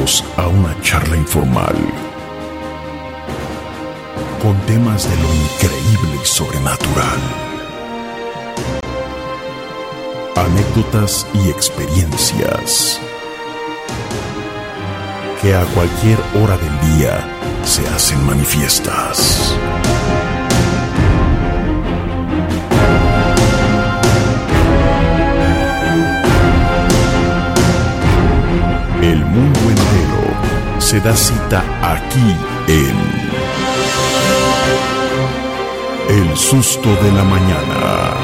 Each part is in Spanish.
A una charla informal con temas de lo increíble y sobrenatural. Anécdotas y experiencias que a cualquier hora del día se hacen manifiestas. Se da cita aquí en El susto de la mañana.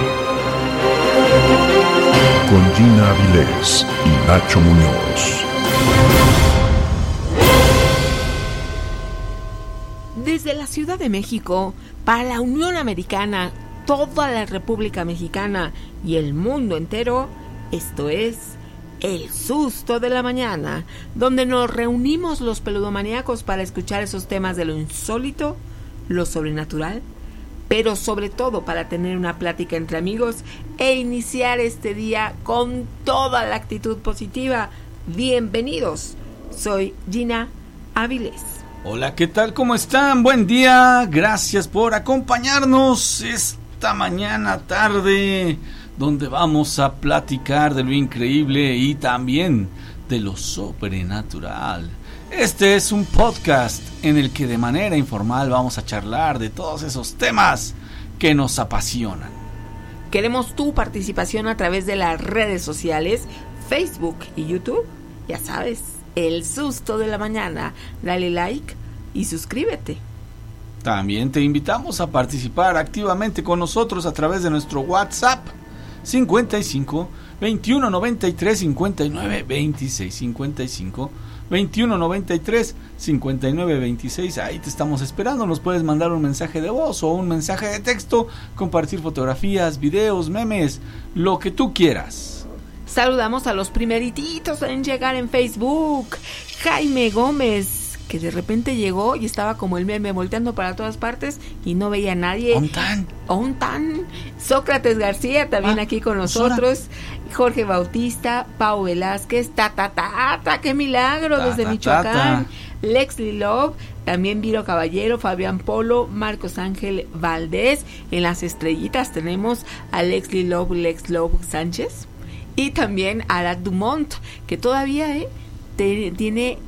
Con Gina Avilés y Nacho Muñoz. Desde la Ciudad de México, para la Unión Americana, toda la República Mexicana y el mundo entero, esto es el susto de la mañana, donde nos reunimos los peludomaníacos para escuchar esos temas de lo insólito, lo sobrenatural, pero sobre todo para tener una plática entre amigos e iniciar este día con toda la actitud positiva. Bienvenidos, soy Gina Áviles. Hola, ¿qué tal? ¿Cómo están? Buen día, gracias por acompañarnos esta mañana tarde donde vamos a platicar de lo increíble y también de lo sobrenatural. Este es un podcast en el que de manera informal vamos a charlar de todos esos temas que nos apasionan. Queremos tu participación a través de las redes sociales, Facebook y YouTube. Ya sabes, el susto de la mañana. Dale like y suscríbete. También te invitamos a participar activamente con nosotros a través de nuestro WhatsApp 55 21 93 59 26 55 21 93 59 26 ahí te estamos esperando. Nos puedes mandar un mensaje de voz o un mensaje de texto compartir fotografías videos memes lo que tú quieras. Saludamos a los primeritos en llegar en Facebook. Jaime Gómez que de repente llegó y estaba como el meme volteando para todas partes y no veía a nadie. Ontan. Ontan. Sócrates García también ah, aquí con nosotros. Jorge Bautista, Pau Velázquez, ta ta ta, ta qué milagro desde Michoacán. Lex Love, también Viro Caballero, Fabián Polo, Marcos Ángel Valdés. En las estrellitas tenemos a Lex Love, Lex Love Sánchez. Y también a Arad Dumont, que todavía eh, tiene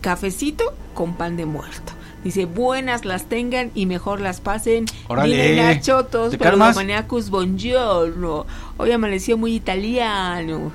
cafecito con pan de muerto. Dice, buenas las tengan y mejor las pasen. Órale. Nachotos, pero maníacos buongiorno. Hoy amaneció muy italiano.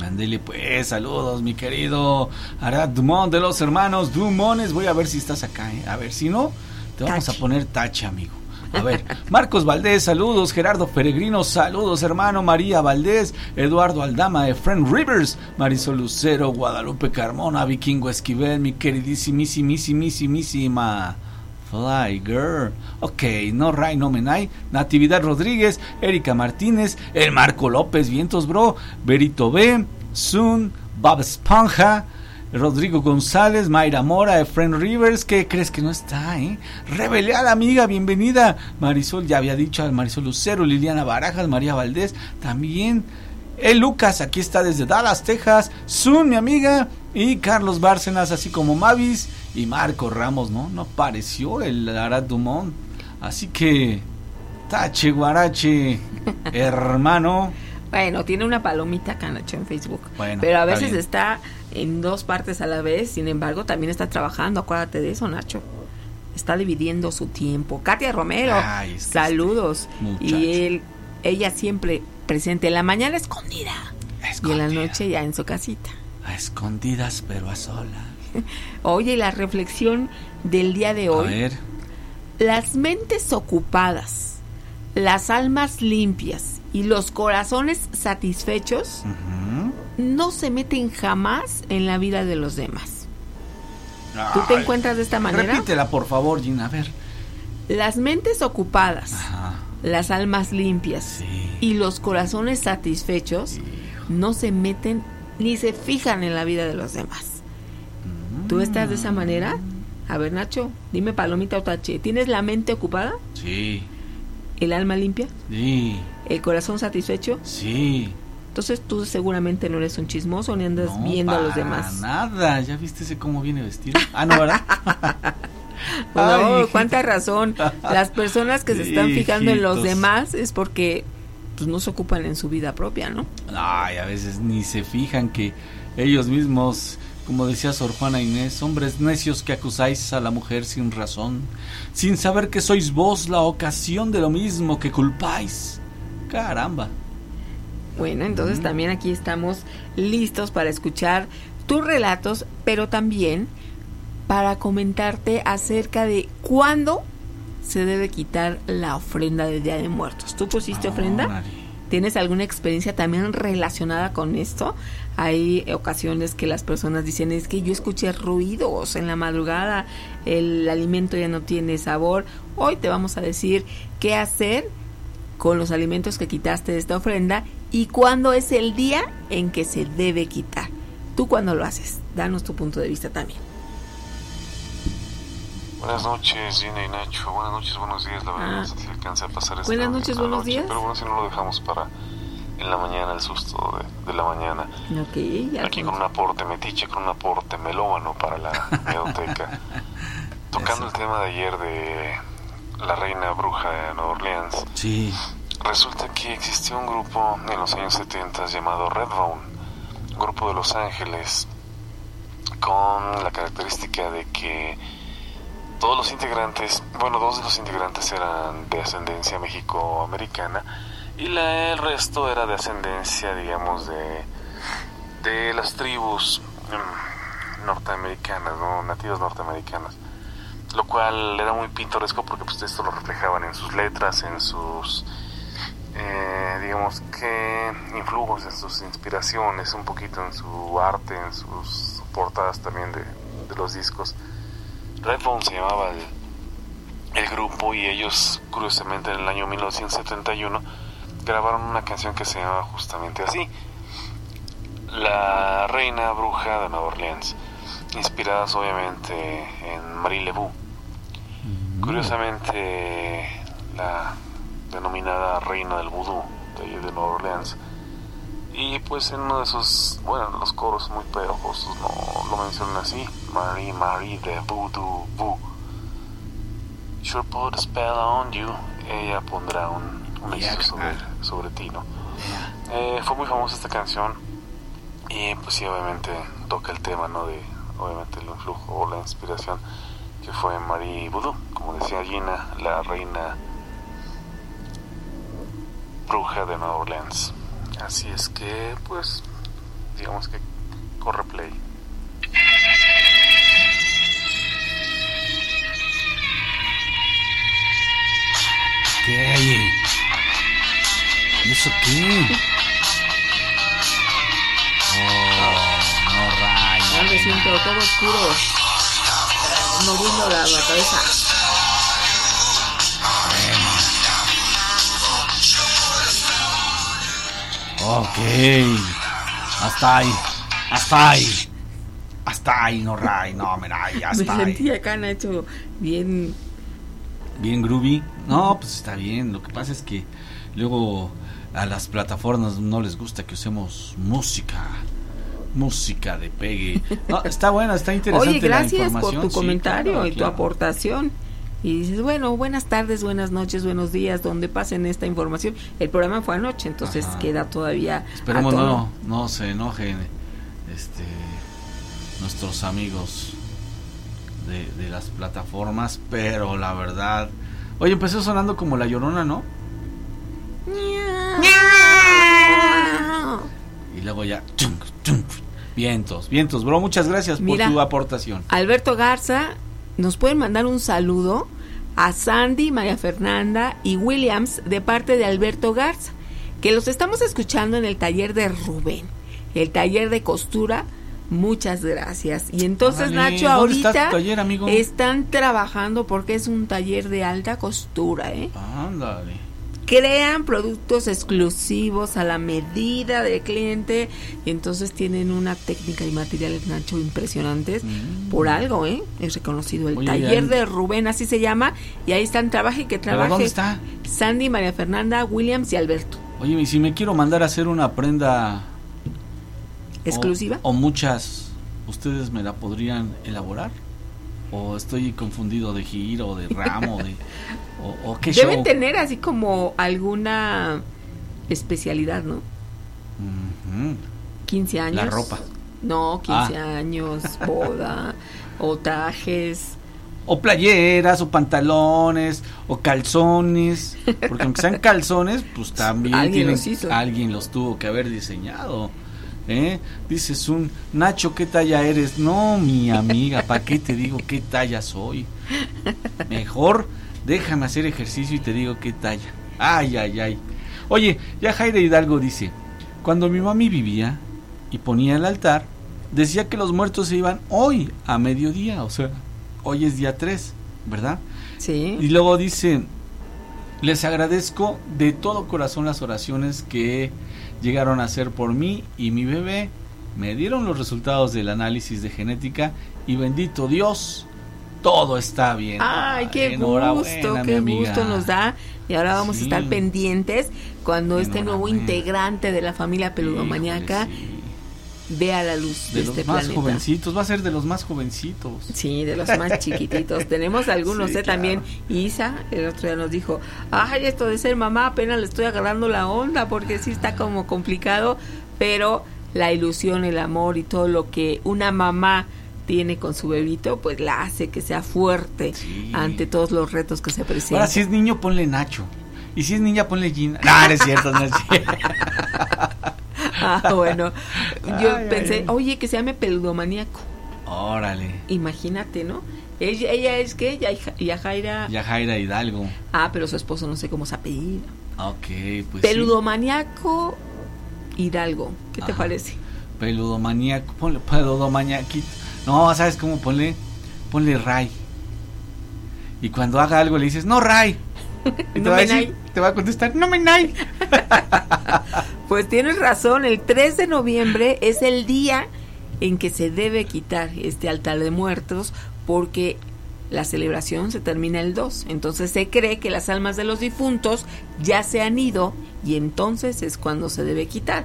Mándele pues, saludos mi querido Arad Dumont de los hermanos Dumones. Voy a ver si estás acá, ¿eh? A ver, si no, te vamos a poner tacha, amigo. A ver, Marcos Valdés, saludos. Gerardo Peregrino, saludos, hermano. María Valdés, Eduardo Aldama, Efren Rivers, Marisol Lucero, Guadalupe Carmona, Vikingo Esquivel, mi queridísimísimísimísima. Fly Girl. Ok, no Ray, no Menay. Natividad Rodríguez, Erika Martínez, el Marco López, Vientos Bro, Berito B, Sun, Bob Esponja, Rodrigo González, Mayra Mora, Efren Rivers, ¿qué crees que no está, eh? La amiga, bienvenida. Marisol, ya había dicho al Marisol Lucero, Liliana Barajas, María Valdés, también El Lucas, aquí está desde Dallas, Texas. Sun, mi amiga. Y Carlos Bárcenas, así como Mavis. Y Marco Ramos, ¿no? No apareció el Arad Dumont. Así que. Tache, guarache, hermano. Bueno, tiene una palomita Canacho en Facebook. Bueno, pero a veces está en dos partes a la vez. Sin embargo, también está trabajando. Acuérdate de eso, Nacho. Está dividiendo su tiempo. Katia Romero, Ay, saludos. Y él, ella siempre presente. En la mañana escondida. Y en la Escondida. noche ya en su casita. A escondidas, pero a solas. Oye, y la reflexión del día de A hoy. ver. Las mentes ocupadas, las almas limpias y los corazones satisfechos ujú. No se meten jamás en la vida de los demás. ¿Tú te Ay, encuentras de esta manera? Repítela, por favor, Gina. A ver. Las mentes ocupadas, Ajá. las almas limpias Sí. y los corazones satisfechos no se meten ni se fijan en la vida de los demás. ¿Tú estás de esa manera? A ver, Nacho, dime palomita o tache. ¿Tienes la mente ocupada? Sí. ¿El alma limpia? Sí. ¿El corazón satisfecho? Sí. Entonces tú seguramente no eres un chismoso ni andas No, viendo a los demás. Nada. ¿Ya viste ese cómo viene vestido? Ah, no, ¿verdad? No, Ay, hijita. cuánta razón. Las personas que se están fijando en los demás es porque pues no se ocupan en su vida propia, ¿no? Ay, a veces ni se fijan que ellos mismos, como decía Sor Juana Inés, hombres necios que acusáis a la mujer sin razón, sin saber que sois vos la ocasión de lo mismo que culpáis. Caramba. Bueno, entonces también aquí estamos listos para escuchar tus relatos, pero también para comentarte acerca de cuándo se debe quitar la ofrenda del Día de Muertos. ¿Tú pusiste ofrenda? Órale. ¿Tienes alguna experiencia también relacionada con esto? Hay ocasiones que las personas dicen es que yo escuché ruidos en la madrugada, el alimento ya no tiene sabor. Hoy te vamos a decir qué hacer con los alimentos que quitaste de esta ofrenda y cuándo es el día en que se debe quitar. ¿Tú cuándo lo haces? Danos tu punto de vista también. Buenas noches, Gina y Nacho. Buenas noches, buenos días. La verdad Ah. no sé si alcanza a pasar esta Buenas noches, buenos noche, días. Pero bueno, si no lo dejamos para en la mañana, el susto de, de la mañana. Ok, ya Aquí con- un aporte metiche, con un aporte melómano para la biblioteca. Tocando el tema de ayer de la reina bruja de Nueva Orleans. Sí. Resulta que existió un grupo en los años 70 llamado Redbone, grupo de Los Ángeles, con la característica de que todos los integrantes, bueno, dos de los integrantes eran de ascendencia mexicoamericana y la, el resto era de ascendencia, digamos, de, de las tribus mm, norteamericanas, ¿no? nativas norteamericanas lo cual era muy pintoresco porque pues esto lo reflejaban en sus letras, en sus digamos que influjos, en sus inspiraciones, un poquito en su arte, en sus portadas también de, de los discos. Redbone se llamaba el, el grupo y ellos curiosamente en el año 1971 grabaron una canción que se llamaba justamente así. La reina bruja de Nueva Orleans, inspiradas obviamente en Marie Leroux. Curiosamente, la denominada reina del vudú ahí de Nueva Orleans. Y pues en uno de esos, bueno, los coros muy pegajosos no lo mencionan así, Marie, Marie de Voodoo Boo. Sure put a spell on you, ella pondrá un, un hechizo sobre, sobre ti, ¿no? Eh, fue muy famosa esta canción y pues sí, obviamente toca el tema, ¿no? De, obviamente el influjo o la inspiración que fue Marie Voodoo, como decía Gina, la reina bruja de Nueva Orleans. Así es que, pues, digamos que corre play. ¿Qué hay? ¿Y eso qué? Oh, no rayos. Ya me siento todo oscuro, moviendo la, la cabeza. Ok. Hasta ahí. Hasta ahí. Hasta ahí, no ray. No, mira, ahí, Me hasta sentí ahí. acá, Nacho, bien Bien groovy. No, pues está bien. Lo que pasa es que luego a las plataformas no les gusta que usemos música. Música de pegue. No, está buena, está interesante. Oye, gracias la por información. tu Sí, comentario claro, y tu aportación. Y dices, bueno, buenas tardes, buenas noches, buenos días, donde pasen esta información. El programa fue anoche, entonces Ajá. queda todavía Esperemos a no, no se enojen este, nuestros amigos de, de las plataformas, pero la verdad... Oye, empezó sonando como la llorona, ¿no? Y luego ya... vientos, vientos, bro. Muchas gracias Mira. por tu aportación. Alberto Garza, nos pueden mandar un saludo a Sandy, María Fernanda y Williams de parte de Alberto Garza, que los estamos escuchando en el taller de Rubén, el taller de costura. Muchas gracias. Y entonces, Nacho, ¿dónde está ahorita taller, están trabajando porque es un taller de alta costura, ¿eh? Ándale. Crean productos exclusivos a la medida del cliente y entonces tienen una técnica y materiales Nacho impresionantes por algo, ¿eh? Es reconocido el Mm. Taller de Rubén, así se llama, y ahí están trabaje y que ¿Pero trabaje dónde está? Sandy, María Fernanda, Williams y Alberto. Oye, y si me quiero mandar a hacer una prenda... o- ¿Exclusiva? O, muchas, ¿ustedes me la podrían elaborar? ¿O estoy confundido de giro, de ramo, de... O, o qué Deben show? tener así como alguna especialidad, ¿no? Ujú. 15 años. La ropa. No, 15 Ah. años, boda, o trajes. O playeras, o pantalones, o calzones. Porque aunque sean calzones, pues también Alguien tienen, los hizo. alguien los tuvo que haber diseñado. ¿Eh? Dices un, Nacho, ¿qué talla eres? No, mi amiga, ¿para qué te digo qué talla soy? Mejor déjame hacer ejercicio y te digo qué talla. Ay, ay, ay. Oye, ya Jaire Hidalgo dice, cuando mi mami vivía y ponía el altar, decía que los muertos se iban hoy a mediodía, o sea, hoy es día 3, ¿verdad? Sí. Y luego dice, les agradezco de todo corazón las oraciones que llegaron a hacer por mí y mi bebé. Me dieron los resultados del análisis de genética y bendito Dios, todo está bien. Ay, qué gusto, qué gusto nos da. Y ahora vamos Sí. a estar pendientes cuando este nuevo integrante de la familia peludomaniaca sí. Vea la luz de, De los este más planeta. jovencitos, va a ser de los más jovencitos. Sí, de los más chiquititos. Tenemos algunos, Sí, ¿eh? claro. También Isa, el otro día nos dijo, ay, esto de ser mamá apenas le estoy agarrando la onda porque sí está como complicado, pero la ilusión, el amor y todo lo que una mamá tiene con su bebito, pues la hace que sea fuerte Sí. ante todos los retos que se presentan. Ahora, si es niño, ponle Nacho. Y si es niña, ponle Gina. No, no es cierto, no es cierto. Ah, bueno, yo Ay, pensé, ay, ay. oye, que se llame peludomaníaco. Órale. Imagínate, ¿no? Ella, ella es que Yaja- Yajaira. Yajaira Hidalgo. Ah, pero su esposo no sé cómo se apellida. Ok, pues. sí. Peludomaniaco Hidalgo. ¿Qué te parece? Peludomaníaco. Ponle peludomaniaquito. No, ¿sabes cómo? Ponle, ponle Ray. Y cuando haga algo le dices, no, Ray. Y te, No va a me decir- te va a contestar, no me nay. Pues tienes razón, el 3 de noviembre es el día en que se debe quitar este altar de muertos porque la celebración se termina el 2. Entonces se cree que las almas de los difuntos ya se han ido y entonces es cuando se debe quitar.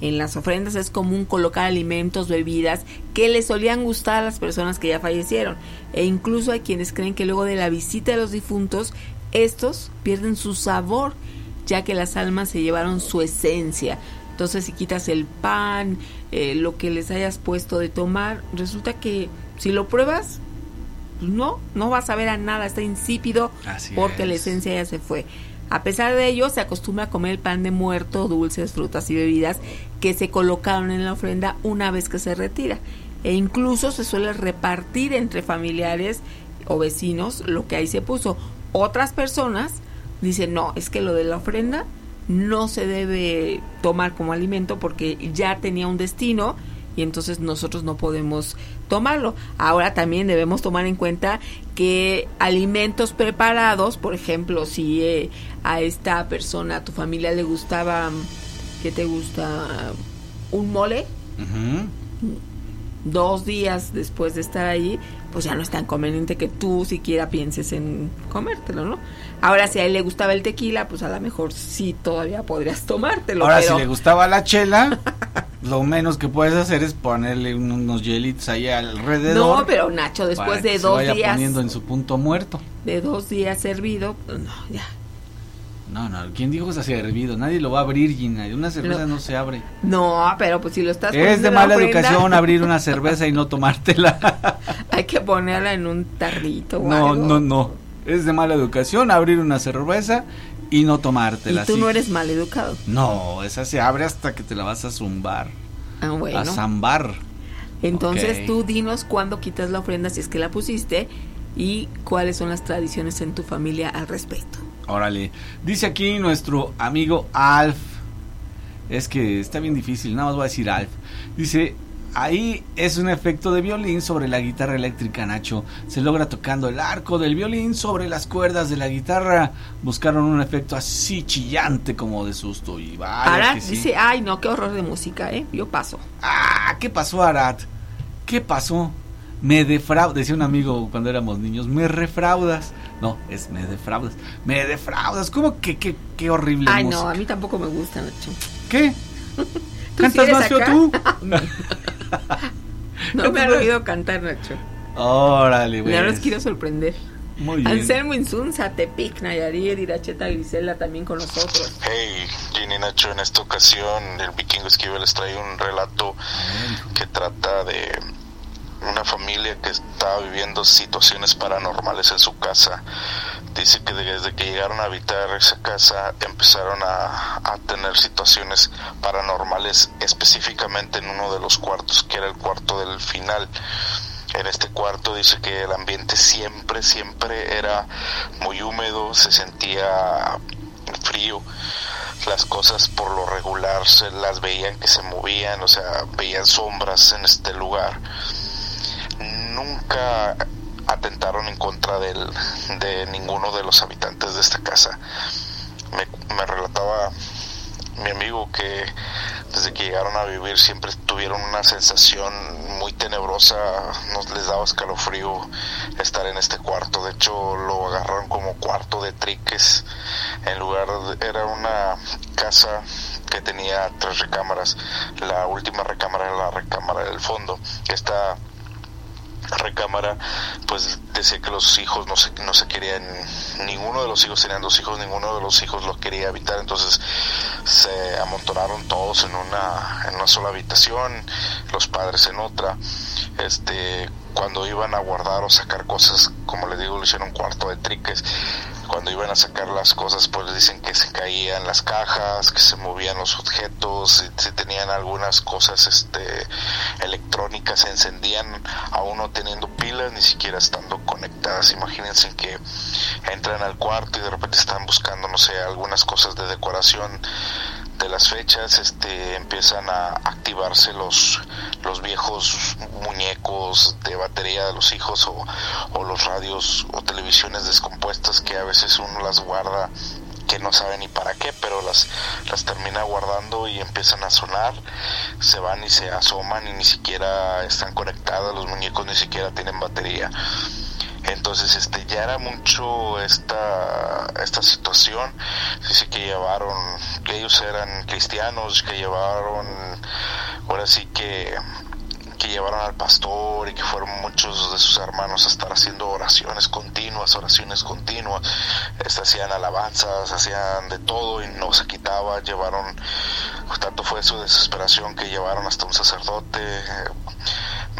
En las ofrendas es común colocar alimentos, bebidas que les solían gustar a las personas que ya fallecieron. E incluso hay quienes creen que luego de la visita de los difuntos, estos pierden su sabor, ya que las almas se llevaron su esencia. Entonces si quitas el pan, eh, lo que les hayas puesto de tomar, resulta que si lo pruebas, pues no, no vas a ver a nada, está insípido Así porque la es. esencia ya se fue. A pesar de ello, se acostumbra a comer el pan de muerto, dulces, frutas y bebidas que se colocaron en la ofrenda una vez que se retira. E incluso se suele repartir entre familiares o vecinos lo que ahí se puso. Otras personas dicen, no, es que lo de la ofrenda no se debe tomar como alimento porque ya tenía un destino y entonces nosotros no podemos tomarlo. Ahora también debemos tomar en cuenta que alimentos preparados, por ejemplo, si eh, a esta persona, a tu familia le gustaba, ¿qué te gusta? Un mole, dos días después de estar ahí, pues ya no es tan conveniente que tú siquiera pienses en comértelo, ¿no? Ahora, si a él le gustaba el tequila, pues a lo mejor sí todavía podrías tomártelo. Ahora, pero... si le gustaba la chela, lo menos que puedes hacer es ponerle un- unos hielitos ahí alrededor. No, pero Nacho, después de se dos vaya días, poniendo en su punto muerto. de dos días servido, pues no, ya. No, no, ¿quién dijo que se hacía hervido? Nadie lo va a abrir, Gina. Una cerveza No. no, se abre. No, pero pues si lo estás Es de mala ofrenda, educación abrir una cerveza y no tomártela. Hay que ponerla en un tarrito o no, algo. no, no. Es de mala educación abrir una cerveza y no tomártela. Y tú así. no eres mal educado. No, esa se abre hasta que te la vas a zumbar. Ah, bueno. A zambar. Entonces tú dinos cuándo quitas la ofrenda si es que la pusiste y cuáles son las tradiciones en tu familia al respecto. Órale. Dice aquí nuestro amigo Alf. Es que está bien difícil, nada más voy a decir Alf. Dice, ahí es un efecto de violín sobre la guitarra eléctrica, Nacho. Se logra tocando el arco del violín sobre las cuerdas de la guitarra. Buscaron un efecto así chillante como de susto. Y vaya Ahora que sí. dice, ay no, qué horror de música, ¿eh? Yo paso. Ah, ¿qué pasó, Arat? ¿Qué pasó? Me defraudas, decía un amigo cuando éramos niños, me refraudas. No, es me defraudas. Me defraudas. ¿Cómo que qué, qué horrible Ay música? no, a mí tampoco me gusta, Nacho. ¿Qué? ¿Tú ¿Cantas más acá? tú? No me han oído cantar, Nacho. Órale, güey. Ya los quiero sorprender. Muy bien. Anselmo Insunza, Tepic, Nayarit, Iracheta Grisela también con nosotros. Hey, Ginny Nacho, en esta ocasión el vikingo Esquivel les trae un relato que trata de una familia que estaba viviendo situaciones paranormales en su casa. Dice que desde que llegaron a habitar esa casa empezaron a, a tener situaciones paranormales específicamente en uno de los cuartos, que era el cuarto del final. En este cuarto dice que el ambiente siempre, siempre era muy húmedo, se sentía frío. Las cosas por lo regular se las veían que se movían, o sea, veían sombras en este lugar. Nunca atentaron en contra del, de ninguno de los habitantes de esta casa. Me, me relataba mi amigo que desde que llegaron a vivir siempre tuvieron una sensación muy tenebrosa, nos les daba escalofrío estar en este cuarto, de hecho lo agarraron como cuarto de triques, en lugar era una casa que tenía tres recámaras, la última recámara era la recámara del fondo, esta recámara pues decía que los hijos no se, no se querían ninguno de los hijos tenían dos hijos ninguno de los hijos lo quería habitar entonces se amontonaron todos en una en una sola habitación los padres en otra este cuando iban a guardar o sacar cosas como les digo le hicieron un cuarto de triques. Cuando iban a sacar las cosas pues les dicen que se caían las cajas que se movían los objetos si, tenían algunas cosas este electrónicas se encendían aún no teniendo pilas ni siquiera estando conectadas. Imagínense que entran al cuarto y de repente están buscando no sé algunas cosas de decoración de las fechas este empiezan a activarse los los viejos muñecos de batería de los hijos o, o los radios o televisiones descompuestas que a veces uno las guarda que no sabe ni para qué, pero las, las termina guardando y empiezan a sonar, se van y se asoman y ni siquiera están conectadas, los muñecos ni siquiera tienen batería. Entonces este ya era mucho esta, esta situación. Que llevaron, que ellos eran cristianos, que llevaron, ahora sí que que llevaron al pastor y que fueron muchos de sus hermanos a estar haciendo oraciones continuas, oraciones continuas, este, hacían alabanzas, hacían de todo y no se quitaba, llevaron, tanto fue su desesperación que llevaron hasta un sacerdote, eh,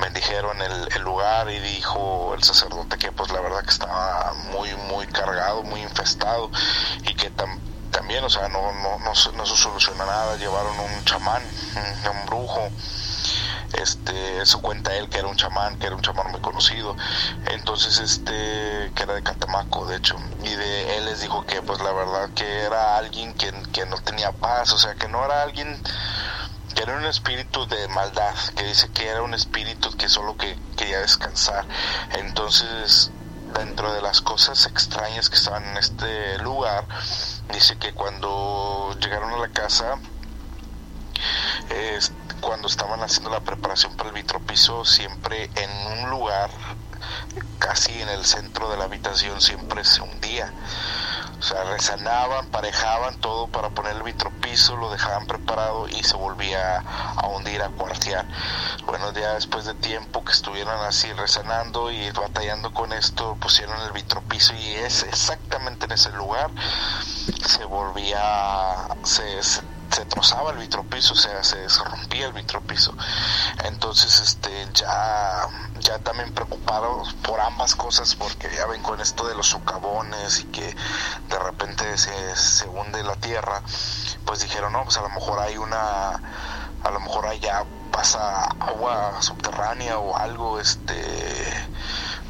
bendijeron el, el, lugar y dijo el sacerdote que pues la verdad que estaba muy muy cargado, muy infestado y que tam, también, o sea, no, no, no, no se soluciona nada, llevaron un chamán, un, brujo, este eso cuenta él que era un chamán que era un chamán muy conocido. Entonces este que era de Catamaco de hecho y de él les dijo que pues la verdad que era alguien que, que no tenía paz o sea que no era alguien que era un espíritu de maldad que dice que era un espíritu que solo que quería descansar entonces dentro de las cosas extrañas que estaban en este lugar dice que cuando llegaron a la casa cuando estaban haciendo la preparación para el vitropiso, siempre en un lugar, casi en el centro de la habitación, siempre se hundía. O sea, resanaban, parejaban todo para poner el vitropiso, lo dejaban preparado y se volvía a hundir, a cuartear. Bueno, ya después de tiempo que estuvieron así resanando y batallando con esto, pusieron el vitropiso y es exactamente en ese lugar se volvía, se, se se trozaba el vitropiso, o sea, se, rompía el vitropiso. Entonces, este, ya, ya también preocupados por ambas cosas, porque ya ven con esto de los socavones y que de repente se, se hunde la tierra, pues dijeron, no, pues a lo mejor hay una, a lo mejor allá pasa agua subterránea o algo, este,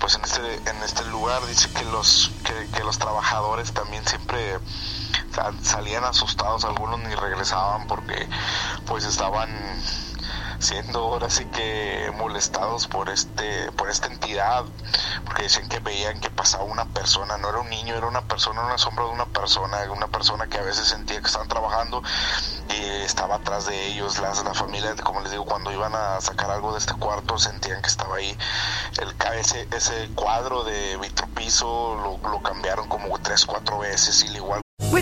pues en este, en este lugar dice que los, que los trabajadores también siempre salían asustados, algunos ni regresaban porque pues estaban siendo ahora sí que molestados por este por esta entidad porque decían que veían que pasaba una persona no era un niño era una persona una sombra de una persona una persona que a veces sentía que estaban trabajando y estaba atrás de ellos las la familia como les digo cuando iban a sacar algo de este cuarto sentían que estaba ahí. El ese ese cuadro de vitropiso lo, lo cambiaron como tres cuatro veces y igual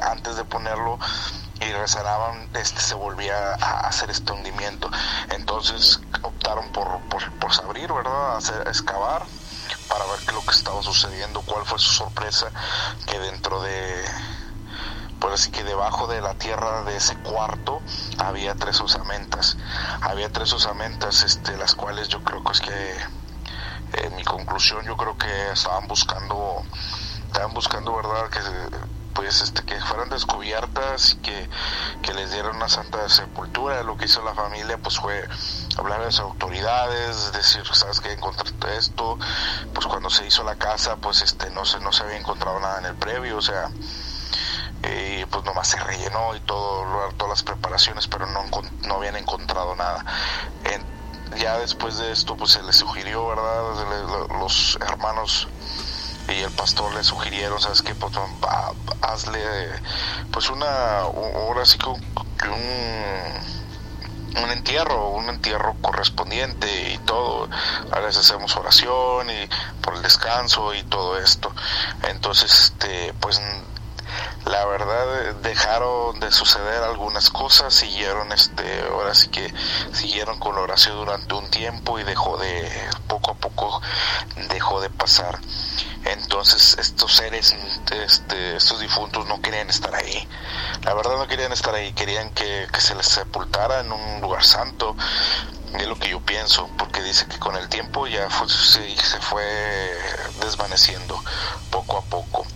Antes de ponerlo y resanaban, este se volvía a hacer este hundimiento. Entonces optaron por, por, por abrir, ¿verdad? Hacer, excavar para ver qué es lo que estaba sucediendo, cuál fue su sorpresa, que dentro de, pues así que debajo de la tierra de ese cuarto había tres osamentas, había tres osamentas, este, las cuales yo creo que es que, en mi conclusión, yo creo que estaban buscando, estaban buscando, ¿verdad? Que pues este que fueran descubiertas y que, que les dieran una santa sepultura. Lo que hizo la familia pues fue hablar a las autoridades decir sabes que encontré esto pues cuando se hizo la casa pues este no se no se había encontrado nada en el previo o sea y pues nomás se rellenó y todo todas las preparaciones pero no no habían encontrado nada. En, ya después de esto pues se les sugirió verdad los hermanos y el pastor le sugirieron, ¿sabes qué? Pues hazle, pues una, ahora sí que un, un entierro, un entierro correspondiente y todo. A veces hacemos oración y por el descanso y todo esto. Entonces, este, pues la verdad dejaron de suceder algunas cosas, siguieron este, ahora sí que siguieron con la oración durante un tiempo y dejó de, poco a poco dejó de pasar. Entonces estos seres, este, estos difuntos no querían estar ahí. La verdad no querían estar ahí, querían que, que se les sepultara en un lugar santo. Es lo que yo pienso, porque dice que con el tiempo ya fue, se, se fue desvaneciendo poco a poco.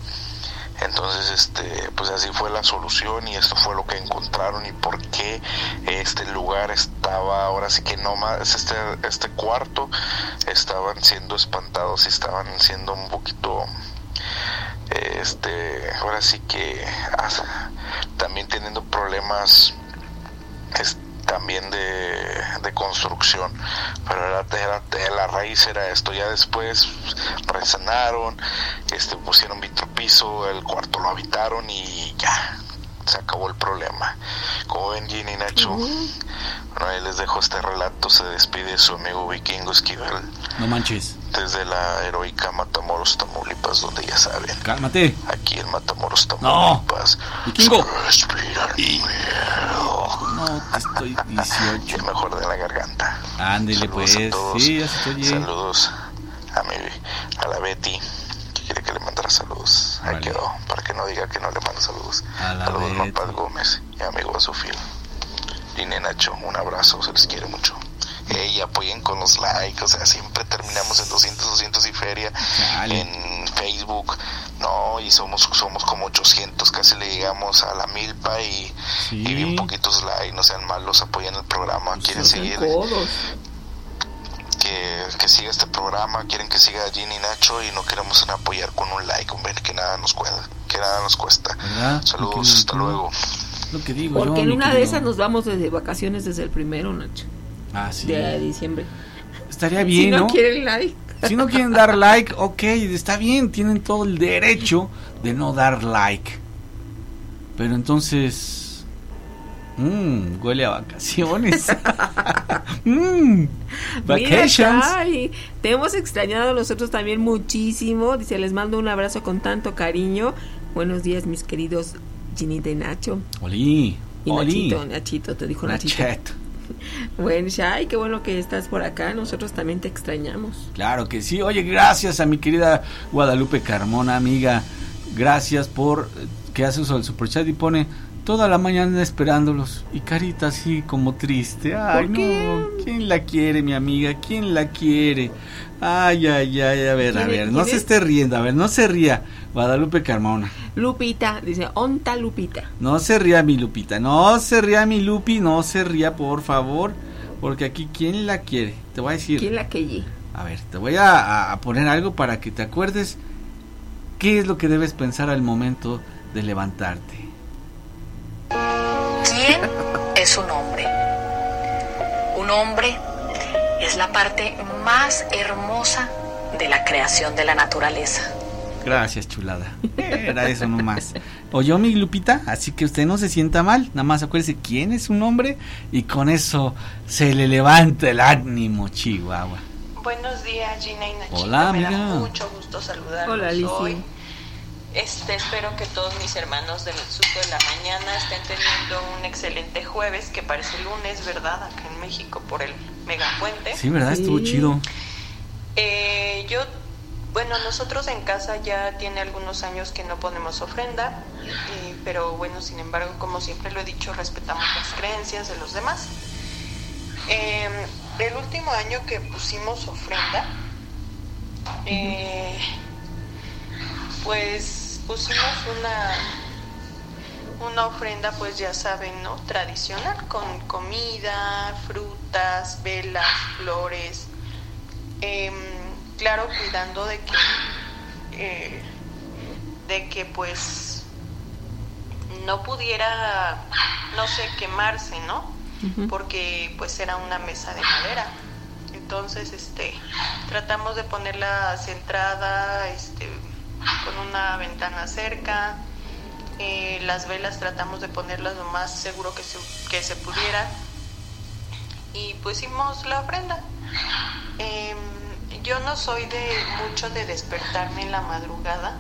Entonces, este, pues así fue la solución y esto fue lo que encontraron y por qué este lugar estaba, ahora sí que no más, este, este cuarto estaban siendo espantados y estaban siendo un poquito, este, ahora sí que también teniendo problemas, también de, de, construcción. Pero era, la raíz era esto. Ya después resanaron este pusieron vitropiso el cuarto lo habitaron y ya se acabó el problema. Como ven Ginny y Nacho ahí les dejo este relato se despide su amigo vikingo Esquivel no manches desde la heroica Matamoros Tamaulipas donde ya saben cálmate aquí en Matamoros Tamaulipas no. vikingo respiran miedo No, estoy 18. El mejor de la garganta. Ándele pues, a todos. sí, ya oye. Saludos a mi, a la Betty, que quiere que le mandara saludos. Ahí quedó, para que no diga que no le mando saludos. A la saludos Betty. Paz Gómez y amigo a su fiel. Lina Nacho, un abrazo, se les quiere mucho. Ey, apoyen con los likes, o sea, siempre terminamos en 200, 200 y feria en Facebook. No, y somos somos como 800, casi le llegamos a la milpa y, y bien poquitos likes, no sean malos, apoyen el programa, quieren seguir que, que siga este programa, quieren que siga Ginny y Nacho y no queremos apoyar con un like, hombre, que nada nos cuesta, que nada nos cuesta. ¿Verdad? Saludos, hasta luego. Lo que digo Porque en una de esas nos vamos desde vacaciones desde el primero, Nacho. Ah, sí. De diciembre. Estaría bien, si no, ¿no? quieren like. Si no quieren dar like, ok, está bien, tienen todo el derecho de no dar like. Pero entonces... Mmm, huele a vacaciones. Mmm, vacations. Te hemos extrañado nosotros también muchísimo. Dice, les mando un abrazo con tanto cariño. Buenos días, mis queridos Ginny de Nacho. Oli, Y. Nachito, Nachito, te dijo Nachito. Nachet. Bueno, Shai, qué bueno que estás por acá. Nosotros también te extrañamos. Claro que sí. Oye, gracias a mi querida Guadalupe Carmona, amiga. Gracias por eh, que hace uso del superchat y pone toda la mañana esperándolos. Y carita así como triste. Ay, no. ¿Quién la quiere, mi amiga? ¿Quién la quiere? Ay, ay, ay. A ver, a ¿Quién- ver. No se es? esté riendo. A ver, no se ría. Guadalupe Carmona. Lupita, dice, onta Lupita. No se ría mi Lupita. No se ría mi Lupi. No se ría, por favor. Porque aquí, ¿quién la quiere? Te voy a decir. ¿Quién la que A ver, te voy a, a- a poner algo para que te acuerdes qué es lo que debes pensar al momento de levantarte. ¿Quién es un hombre? Un hombre es la parte más hermosa de la creación de la naturaleza. Gracias, chulada. Era eso nomás. Oyó mi Lupita, así que usted no se sienta mal. Nada más acuérdese quién es un hombre y con eso se le levanta el ánimo, Chihuahua. Buenos días, Gina y Nachito. Hola, Me da amiga. mucho gusto saludarlos Hola, hoy. Este, espero que todos mis hermanos del susto de la mañana estén teniendo un excelente jueves, que parece lunes, ¿verdad? Acá en México por el megapuente. Sí, ¿verdad? Estuvo chido. Eh, yo, bueno, nosotros en casa ya tiene algunos años que no ponemos ofrenda, eh, pero bueno, sin embargo, como siempre lo he dicho, respetamos las creencias de los demás. Eh, el último año que pusimos ofrenda, eh, pues pusimos una una ofrenda pues ya saben no tradicional con comida frutas velas flores. Em, claro cuidando de que eh, de que pues no pudiera no sé quemarse no porque pues era una mesa de madera. Entonces este tratamos de ponerla centrada este con una ventana cerca. Eh, las velas tratamos de ponerlas lo más seguro que se, que se pudiera. Y pusimos la ofrenda. Em, yo no soy de mucho de despertarme en la madrugada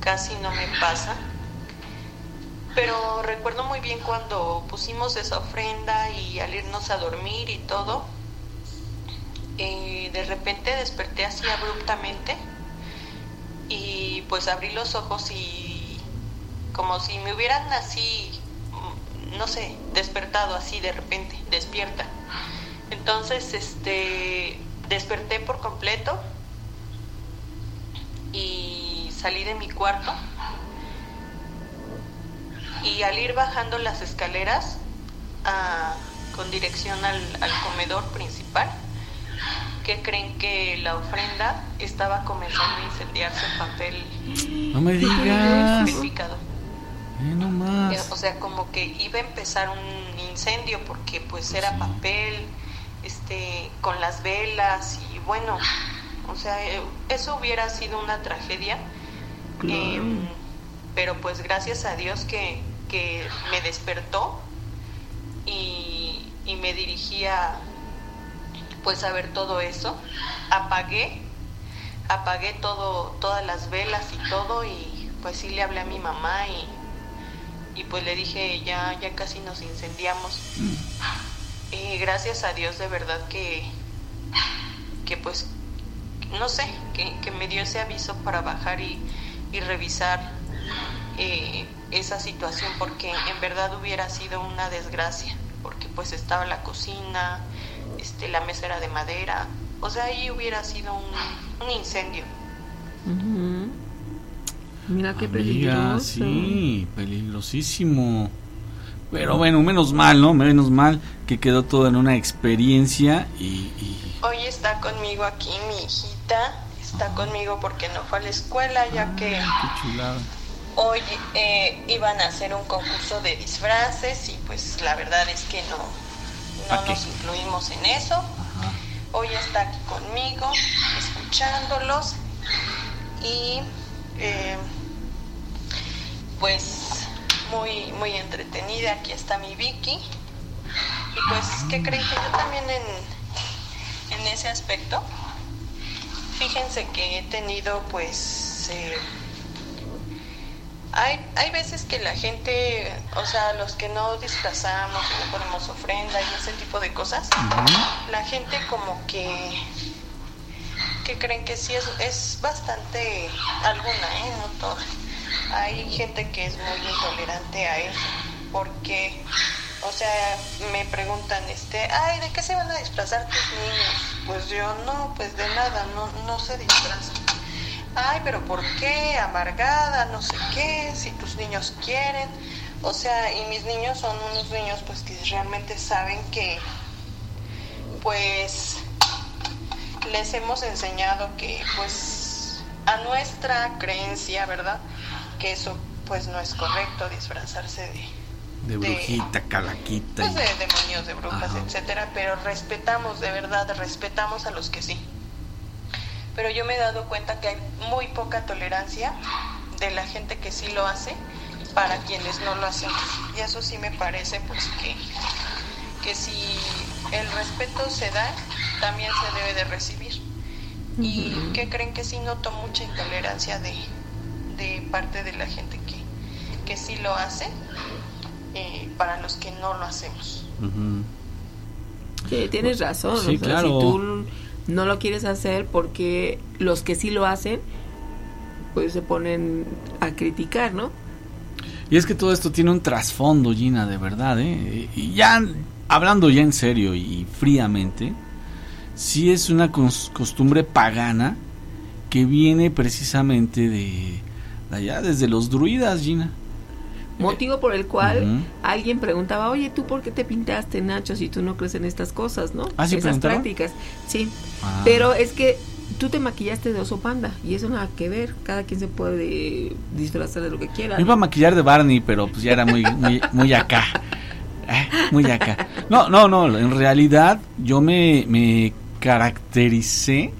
casi no me pasa pero recuerdo muy bien cuando pusimos esa ofrenda y al irnos a dormir y todo, eh, de repente desperté así abruptamente y pues abrí los ojos y como si me hubieran así, mm, no sé, despertado así de repente, despierta. Entonces, este, desperté por completo y salí de mi cuarto y al ir bajando las escaleras ah, con dirección al, al comedor principal, que creen que la ofrenda estaba comenzando a incendiarse en papel No me digas. Eh, no más. O sea, como que iba a empezar un incendio porque pues era papel, este, con las velas y bueno, o sea, eh, eso hubiera sido una tragedia. Em, pero pues gracias a Dios que, que me despertó y, y me dirigía pues a ver todo eso. Apagué, apagué todo, todas las velas y todo y pues sí le hablé a mi mamá y, y pues le dije, ya, ya casi nos incendiamos. Y gracias a Dios de verdad que, que pues, no sé, que, que me dio ese aviso para bajar y, y revisar eh, esa situación porque en verdad hubiera sido una desgracia, porque pues estaba la cocina, este, la mesa era de madera, o sea, ahí hubiera sido un, un incendio. Mira qué Amiga, peligroso. sí, peligrosísimo. Pero bueno, menos mal, ¿no? Menos mal que quedó todo en una experiencia y, y- Hoy está conmigo aquí mi hijita, está conmigo porque no fue a la escuela ya que qué chulada. hoy eh, iban a hacer un concurso de disfraces y pues la verdad es que no, no nos incluimos en eso. Hoy está aquí conmigo, escuchándolos y eh, pues muy, muy entretenida. Aquí está mi Vicky. Y pues, ¿qué creen que yo también en, en ese aspecto? Fíjense que he tenido pues... eh, hay, hay veces que la gente, o sea, los que no disfrazamos no ponemos ofrenda y ese tipo de cosas, la gente como que, que creen que sí es, es bastante alguna, ¿eh? No toda. Hay gente que es muy intolerante a eso, porque, o sea, me preguntan, este, ay, ¿de qué se van a disfrazar tus niños? Pues yo no, pues de nada, no, no se disfrazan. Ay, pero ¿por qué? Amargada, no sé qué, si tus niños quieren. O sea, y mis niños son unos niños pues que realmente saben que pues les hemos enseñado que pues a nuestra creencia, ¿verdad? Que eso pues no es correcto disfrazarse de de brujita, calaquita. pues y- de demonios, de brujas, Ajá. etcétera, pero respetamos, de verdad, respetamos a los que sí. Pero yo me he dado cuenta que hay muy poca tolerancia de la gente que sí lo hace para quienes no lo hacen. Y eso sí me parece pues que, que si el respeto se da, también se debe de recibir. ¿Y qué creen que sí noto mucha intolerancia de, de parte de la gente que, que sí lo hace eh, para los que no lo hacemos? Sí, tienes razón. Sí, o sea, claro. Si tú no lo quieres hacer porque los que sí lo hacen, pues se ponen a criticar, ¿no? Y es que todo esto tiene un trasfondo, Gina, de verdad, ¿eh? Y ya hablando ya en serio y fríamente, sí es una cos- costumbre pagana que viene precisamente de allá, desde los druidas, Gina. Motivo por el cual alguien preguntaba, oye, ¿tú por qué te pintaste, Nacho, si tú no crees en estas cosas, no? ¿Ah, sí Esas prácticas. Sí. Ah. Pero es que tú te maquillaste de oso panda y eso nada que ver. Cada quien se puede disfrazar de lo que quiera. Me iba a maquillar de Barney, pero pues ya era muy, muy, muy acá. Eh, Muy acá. No, no, no. En realidad yo me, me caractericé.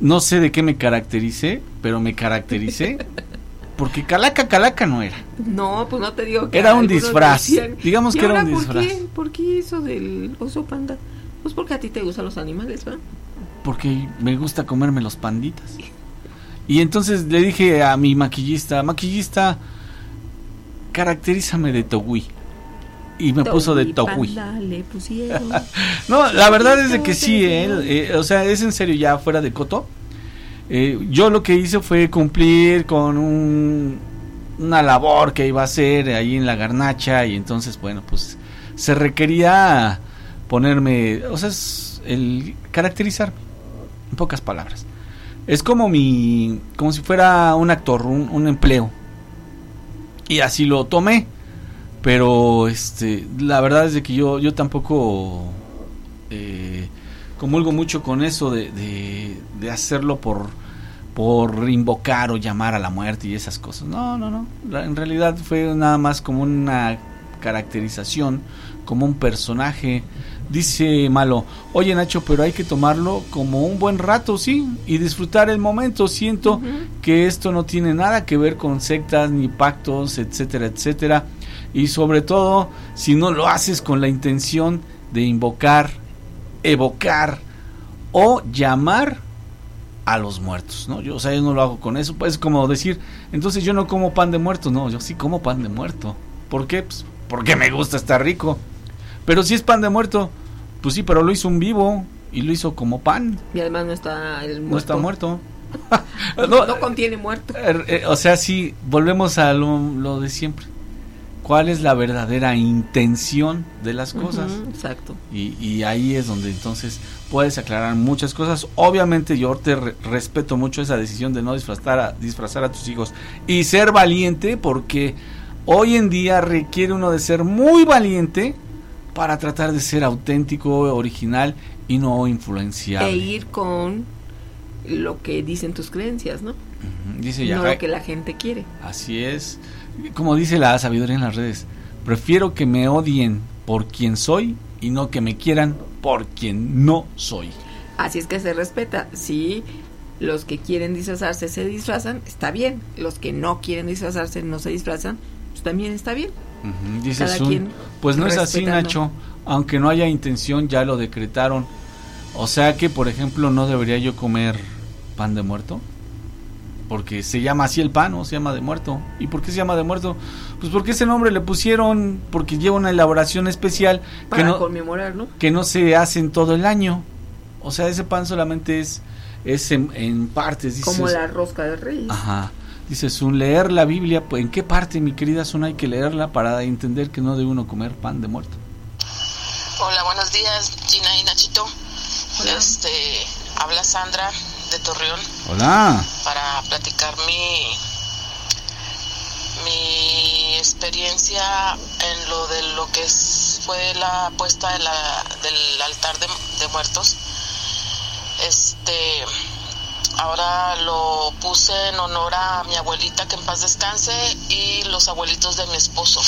No sé de qué me caractericé, pero me caractericé. Porque calaca, calaca no era. No, pues no te digo que Era un disfraz. decían, Digamos "¿Y que era un por disfraz". Qué? ¿Por qué eso del oso panda? Pues porque a ti te gustan los animales, ¿verdad? Porque me gusta comerme los panditas. Y entonces le dije a mi maquillista, maquillista, caracterízame de Togui. Y me puso de Togui. No, la verdad es de que sí, él, eh, o sea, es en serio ya fuera de coto. Eh, yo lo que hice fue cumplir con un, una labor que iba a hacer ahí en la garnacha y entonces, bueno, pues se requería ponerme, o sea, es el caracterizarme, en pocas palabras. Es como mi, como si fuera un actor, un, un empleo. Y así lo tomé. Pero este, la verdad es de que yo, yo tampoco eh, comulgo mucho con eso de, de, de hacerlo por, por invocar o llamar a la muerte y esas cosas. No, no, no. En realidad fue nada más como una caracterización, como un personaje. Dice Malo, oye Nacho, pero hay que tomarlo como un buen rato, sí, y disfrutar el momento. Siento que esto no tiene nada que ver con sectas ni pactos, etcétera, etcétera. Y sobre todo, si no lo haces con la intención de invocar, evocar o llamar a los muertos, ¿no? Yo, o sea, yo no lo hago con eso, pues como decir, entonces yo no como pan de muerto, no, yo sí como pan de muerto. ¿Por qué? Pues porque me gusta, estar rico. Pero si es pan de muerto, pues sí, pero lo hizo un vivo y lo hizo como pan. Y además no está el muerto. No está muerto. no, contiene muerto. Er, eh, o sea, sí, volvemos a lo, de siempre. ¿Cuál es la verdadera intención de las cosas? exacto. Y, y, ahí es donde entonces puedes aclarar muchas cosas. Obviamente yo te respeto mucho esa decisión de no disfrazar a, disfrazar a tus hijos y ser valiente porque hoy en día requiere uno de ser muy valiente para tratar de ser auténtico, original y no influenciable. E ir con lo que dicen tus creencias, ¿no? Dice ya, no lo que la gente quiere. Así es. Como dice la sabiduría en las redes, prefiero que me odien por quien soy y no que me quieran por quien no soy. Así es que se respeta. Si los que quieren disfrazarse se disfrazan, está bien. Los que no quieren disfrazarse no se disfrazan, pues también está bien. Dice pues no es así, Nacho. Aunque no haya intención, ya lo decretaron. O sea que, por ejemplo, no debería yo comer pan de muerto. Porque se llama así el pan, ¿no? Se llama de muerto. ¿Y por qué se llama de muerto? Pues porque ese nombre le pusieron, porque lleva una elaboración especial. Para que no, conmemorar, ¿no? Que no se hace en todo el año. O sea, ese pan solamente es, es en, partes. Como la rosca de reyes. Ajá. Dices, un leer la Biblia, pues, ¿en qué parte, mi querida Zona, hay que leerla para entender que no debe uno comer pan de muerto? Hola, buenos días, Gina y Nachito. Este, habla Sandra de Torreón. Hola. Para platicar mi mi experiencia en lo de lo que fue la puesta de la, del altar de, de muertos. Este Ahora lo puse en honor a mi abuelita que en paz descanse y los abuelitos de mi esposo.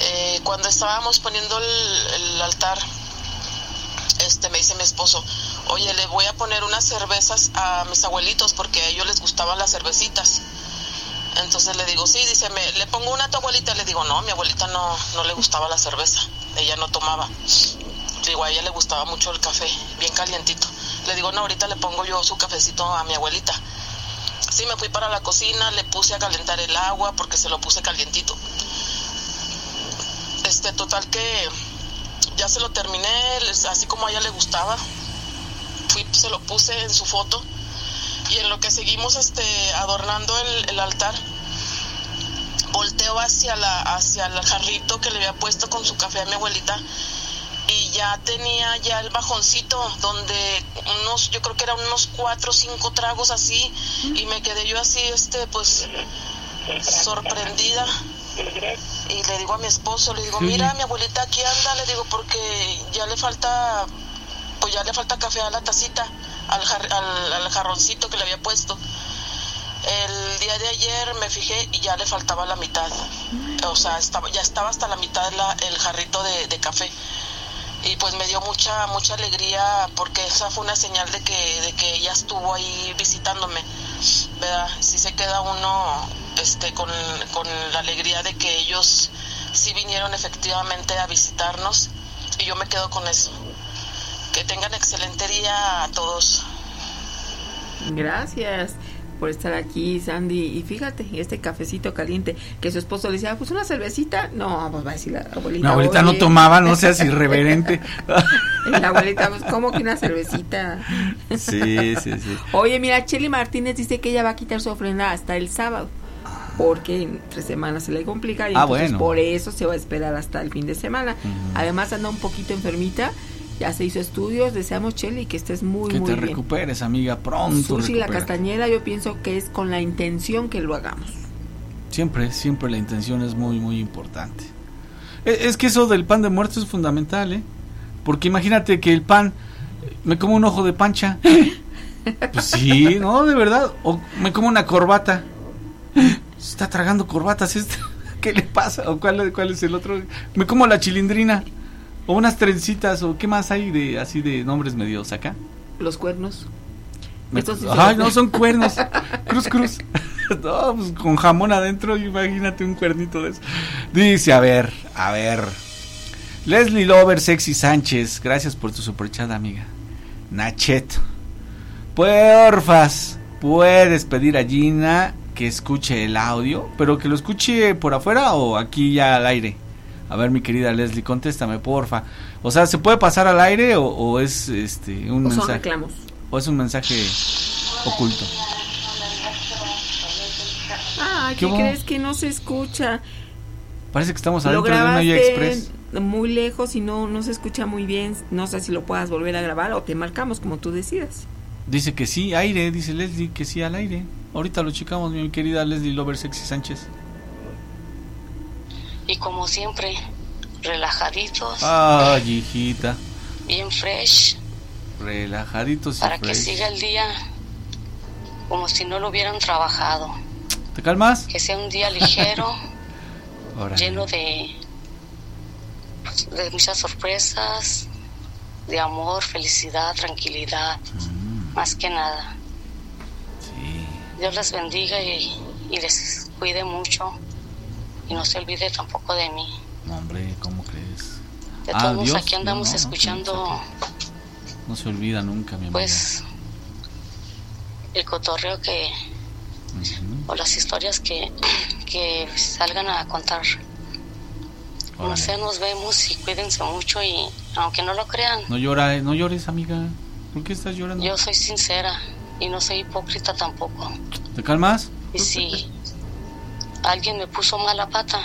Eh, cuando estábamos poniendo el, altar, este me dice mi esposo, oye, le voy a poner unas cervezas a mis abuelitos porque a ellos les gustaban las cervecitas. Entonces le digo, sí, dice, me, le pongo una a tu abuelita. Le digo, no, mi abuelita no, no le gustaba la cerveza, ella no tomaba. Digo, a ella le gustaba mucho el café, bien calientito. Le digo, no, ahorita le pongo yo su cafecito a mi abuelita. Sí, me fui para la cocina, le puse a calentar el agua porque se lo puse calientito. Este, total que ya se lo terminé, así como a ella le gustaba. Fui, se lo puse en su foto. Y en lo que seguimos este, adornando el, el altar, volteo hacia, la, hacia el jarrito que le había puesto con su café a mi abuelita. Y ya tenía ya el bajoncito donde unos yo creo que eran unos cuatro o cinco tragos así. Y me quedé yo así este pues sorprendida. Y le digo a mi esposo le digo mira mi abuelita aquí anda le digo porque ya le falta pues ya le falta café a la tacita al, al, jarroncito que le había puesto. El día de ayer me fijé y ya le faltaba la mitad. O sea estaba ya estaba hasta la mitad el jarrito de, de café. Y pues me dio mucha mucha alegría porque esa fue una señal de que de que ella estuvo ahí visitándome verdad si se queda uno este con, con la alegría de que ellos sí vinieron efectivamente a visitarnos y yo me quedo con eso que tengan excelente día a todos gracias por estar aquí, Sandy. Y fíjate, este cafecito caliente, que su esposo le decía, ah, pues una cervecita. No, pues va a decir la abuelita. La abuelita no tomaba, no seas irreverente. la abuelita, pues, ¿cómo que una cervecita? sí, sí, sí. Oye, mira, Chelly Martínez dice que ella va a quitar su ofrenda hasta el sábado. Porque en tres semanas se le complica y ah, bueno. por eso se va a esperar hasta el fin de semana. Además anda un poquito enfermita ya se hizo estudios, deseamos Cheli que estés muy, que muy bien. Que te recuperes, amiga, pronto. Susi la Castañeda, yo pienso que es con la intención que lo hagamos. Siempre, siempre la intención es muy, muy importante. E, es que eso del pan de muerto es fundamental, ¿eh? Porque imagínate que el pan, me como un ojo de pancha. Pues sí, no, de verdad. O me como una corbata. Se está tragando corbatas este. ¿Qué le pasa? ¿O cuál, cuál es el otro? Me como la chilindrina. O unas trencitas, o qué más hay de así de nombres medios acá. Los cuernos. Ay, no, son cuernos. cruz, cruz. no, pues con jamón adentro, imagínate un cuernito de eso. Dice, a ver, a ver. Leslie Lover, Sexy Sánchez, gracias por tu superchat, amiga. Nachet. Porfas, puedes pedir a Gina que escuche el audio, pero que lo escuche por afuera o aquí ya al aire. A ver, mi querida Leslie, contéstame, porfa. O sea, ¿se puede pasar al aire o, o es este un O son mensaje? reclamos. O es un mensaje oculto. Ah, ¿Qué crees que no se escucha? Parece que estamos adentro de una grabaste Express. muy lejos y no, no se escucha muy bien. No sé si lo puedas volver a grabar o te marcamos como tú decidas. Dice que sí, aire, dice Leslie, que sí al aire. Ahorita lo checamos, mi querida Leslie Lover Sexy Sánchez. Y como siempre, relajaditos, Ay, hijita, bien fresh, relajaditos y para que siga el día como si no lo hubieran trabajado. ¿Te calmas? Que sea un día ligero, lleno de, de muchas sorpresas, de amor, felicidad, tranquilidad, Mm. más que nada. Dios les bendiga y, y les cuide mucho y no se olvide tampoco de mí. No, hombre, ¿cómo crees? De Ah, todos Dios, aquí andamos no, no, escuchando No se olvida nunca, mi amiga. pues el cotorreo que o las historias que, que salgan a contar. No sé, nos vemos y cuídense mucho y aunque no lo crean, No llora, no llores, amiga. ¿Por qué estás llorando? yo soy sincera y no soy hipócrita tampoco. ¿Te calmas? Y si alguien me puso mala pata,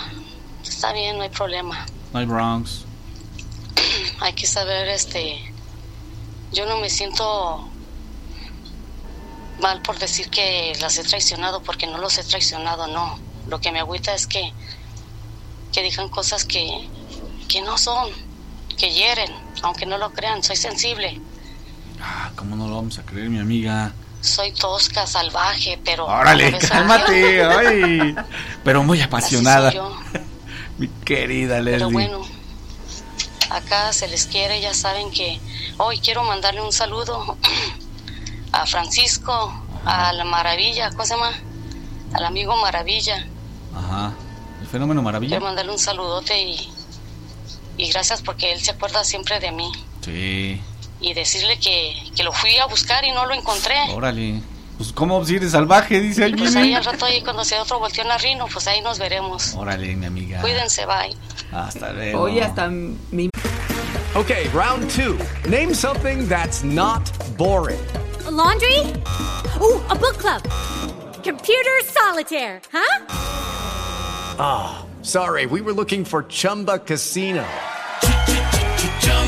está bien, no hay problema. No hay Bronx. Hay que saber, este, yo no me siento mal por decir que las he traicionado porque no los he traicionado, no. Lo que me agüita es que, que digan cosas que, que no son, que hieren, aunque no lo crean, soy sensible, Ah, ¿cómo no lo vamos a creer, mi amiga? Soy tosca, salvaje, pero... Órale, cálmate. Ay. Pero muy apasionada. Mi querida Leslie. Pero bueno, acá se les quiere, ya saben que hoy quiero mandarle un saludo a Francisco, a la Maravilla, ¿cómo se llama? Al amigo Maravilla. Ajá. El fenómeno maravilla. Quiero mandarle un saludote y, y gracias porque él se acuerda siempre de mí. Sí. Y decirle que, que lo fui a buscar y no lo encontré. Órale. Pues, ¿cómo si eres salvaje? Dice pues alguien. ahí al rato ahí cuando sea otro volteó en Rino, pues ahí nos veremos. Órale, mi amiga. Cuídense, bye. Hasta luego. Oye, hasta mi Okay, round two. Name something that's not boring. A laundry? Ooh, a book club. Computer solitaire, huh? Ah, sorry, we were looking for Chumba Casino.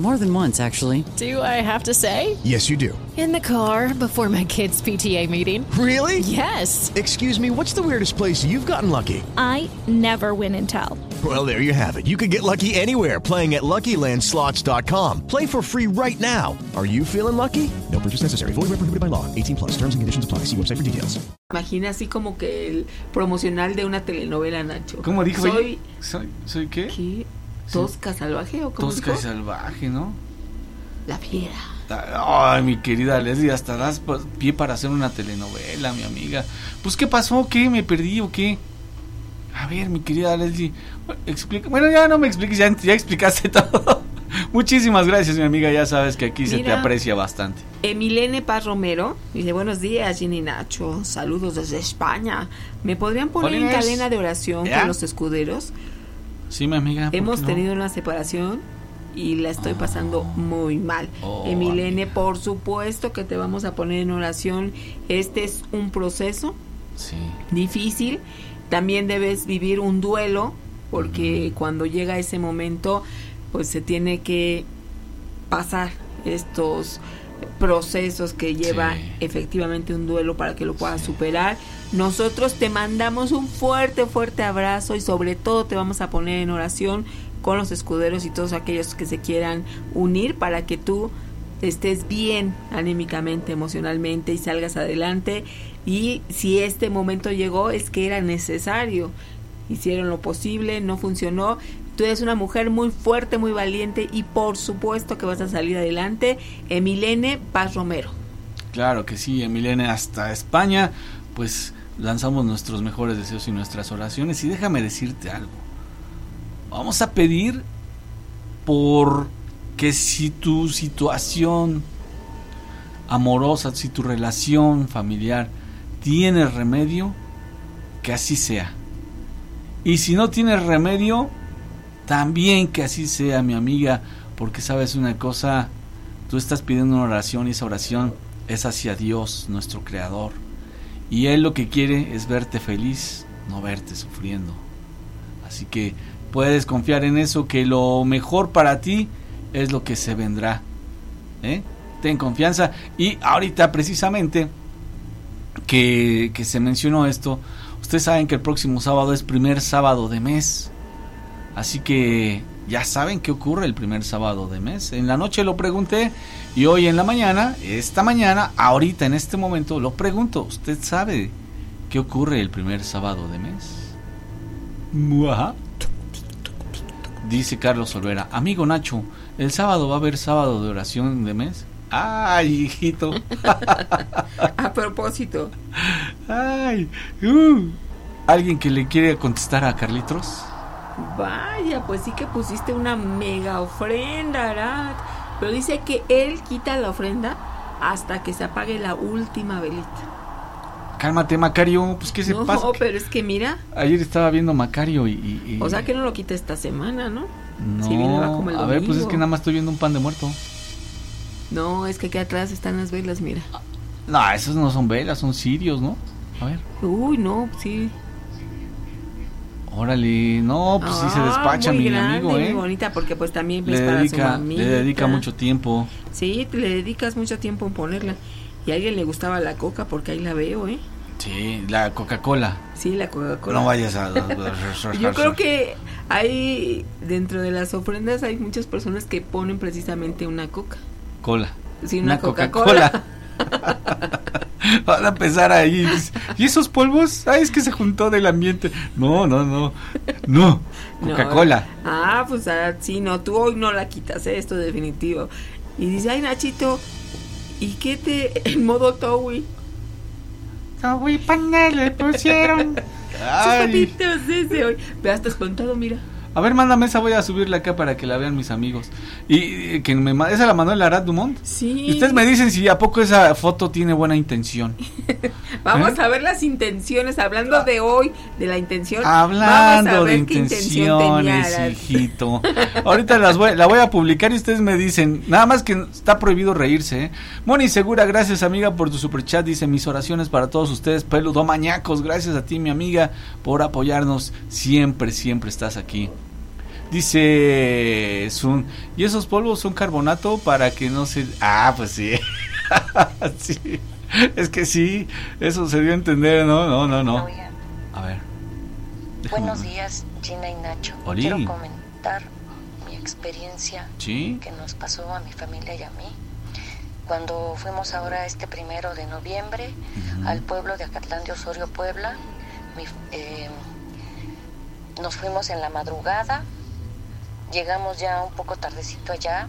More than once, actually. Do I have to say? Yes, you do. In the car before my kids' PTA meeting. Really? Yes. Excuse me, what's the weirdest place you've gotten lucky? I never win and tell. Well, there you have it. You can get lucky anywhere playing at LuckyLandSlots.com. Play for free right now. Are you feeling lucky? No purchase necessary. Void where prohibited by law. 18 plus. Terms and conditions apply. See website for details. Imagina así como que el promocional de una telenovela, Nacho. ¿Cómo dijo? Soy ¿Soy, ¿Soy qué? ¿Qué? Tosca salvaje o cómo Tosca y salvaje, ¿no? La fiera. Ay, mi querida Leslie, hasta das pie para hacer una telenovela, mi amiga. Pues, ¿qué pasó? ¿Qué? ¿Me perdí o qué? A ver, mi querida Leslie, explica. Bueno, ya no me expliques, ya, ya explicaste todo. Muchísimas gracias, mi amiga. Ya sabes que aquí se te aprecia bastante. Emilene Paz Romero dice, buenos días, Ginny y Nacho, saludos desde España. ¿Me podrían poner en cadena de oración ¿Ya? con los escuderos? Sí, mi amiga. ¿por Hemos no? tenido una separación y la estoy pasando muy mal. Oh, Emilene, por supuesto que te vamos a poner en oración. Este es un proceso Sí. difícil. También debes vivir un duelo porque cuando llega ese momento pues se tiene que pasar estos procesos que lleva efectivamente un duelo para que lo puedas superar. Nosotros te mandamos un fuerte, fuerte abrazo y sobre todo te vamos a poner en oración con los escuderos y todos aquellos que se quieran unir para que tú estés bien anímicamente, emocionalmente y salgas adelante. Y si este momento llegó es que era necesario hicieron lo posible, no funcionó. Tú eres una mujer muy fuerte, muy valiente y por supuesto que vas a salir adelante. Emilene Paz Romero. Claro que sí, Emilene, hasta España, pues lanzamos nuestros mejores deseos y nuestras oraciones. Y déjame decirte algo. Vamos a pedir por que si tu situación amorosa, si tu relación familiar tiene remedio, que así sea. Y si no tiene remedio, también que así sea, mi amiga, porque sabes una cosa, tú estás pidiendo una oración y esa oración es hacia Dios, nuestro Creador. Y Él lo que quiere es verte feliz, no verte sufriendo. Así que puedes confiar en eso, que lo mejor para ti es lo que se vendrá. ¿eh? Ten confianza. Y ahorita precisamente que, que se mencionó esto, ustedes saben que el próximo sábado es primer sábado de mes. Así que ya saben qué ocurre el primer sábado de mes. En la noche lo pregunté y hoy en la mañana, esta mañana, ahorita en este momento, lo pregunto. ¿Usted sabe qué ocurre el primer sábado de mes? Muaja. Dice Carlos Olvera, amigo Nacho, el sábado va a haber sábado de oración de mes. Ay, hijito. a propósito. Ay, uh. ¿Alguien que le quiere contestar a Carlitos? Vaya, pues sí que pusiste una mega ofrenda, Arat. Pero dice que él quita la ofrenda hasta que se apague la última velita. Cálmate, Macario, pues qué se no, pasa. No, pero es que mira. Ayer estaba viendo Macario y, y, O sea que no lo quita esta semana, ¿no? No, si viene, va como el a ver, pues es que nada más estoy viendo un pan de muerto. No, es que aquí atrás están las velas, mira. No, esos no son velas, son cirios, ¿no? A ver. Uy, no, sí. Órale, no, pues sí se despacha Ah, muy mi grande, amigo, ¿eh? Muy bonita porque pues también Le para su mamita. le dedica mucho tiempo. Sí, le dedicas mucho tiempo en ponerla. Y a alguien le gustaba la coca porque ahí la veo, ¿eh? Sí, la Coca-Cola. Sí, la Coca-Cola. No vayas a... Yo creo que hay, dentro de las ofrendas hay muchas personas que ponen precisamente una coca. Cola. Sí, una, Coca-Cola. Van a empezar ahí. ¿Y esos polvos? Ay, es que se juntó del ambiente. No, no, no. No. Coca-Cola. No. Ah, pues ah, sí, no, tú hoy no la quitas, ¿eh? esto definitivo. Y dice, ay, Nachito, ¿y qué te. en modo Towi? Towi pana le pusieron. Sus patitos ese hoy. Ve hasta espantado, mira. A ver, mándame esa, voy a subirla acá para que la vean mis amigos. Y, y que me esa la mandó el Arad Dumont. Sí. Y ustedes me dicen si a poco esa foto tiene buena intención. Vamos ¿Eh? a ver las intenciones, hablando de hoy, de la intención. Hablando vamos a de ver tenía intenciones, hijito. Ahorita las voy, la voy a publicar y ustedes me dicen, nada más que está prohibido reírse. ¿eh? Moni Segura, gracias amiga por tu superchat. Dice mis oraciones para todos ustedes, peludo mañacos. Gracias a ti, mi amiga, por apoyarnos. Siempre, siempre estás aquí. Dice Sun, ¿y esos polvos son carbonato para que no se... Ah, pues sí. sí. Es que sí, eso se dio a entender, ¿no? No, no, no. A ver. déjame Buenos días, Gina y Nacho. Quiero comentar mi experiencia Sí. que nos pasó a mi familia y a mí. Cuando fuimos ahora este primero de noviembre al pueblo de Acatlán de Osorio, Puebla, mi- eh, nos fuimos en la madrugada, llegamos ya un poco tardecito allá,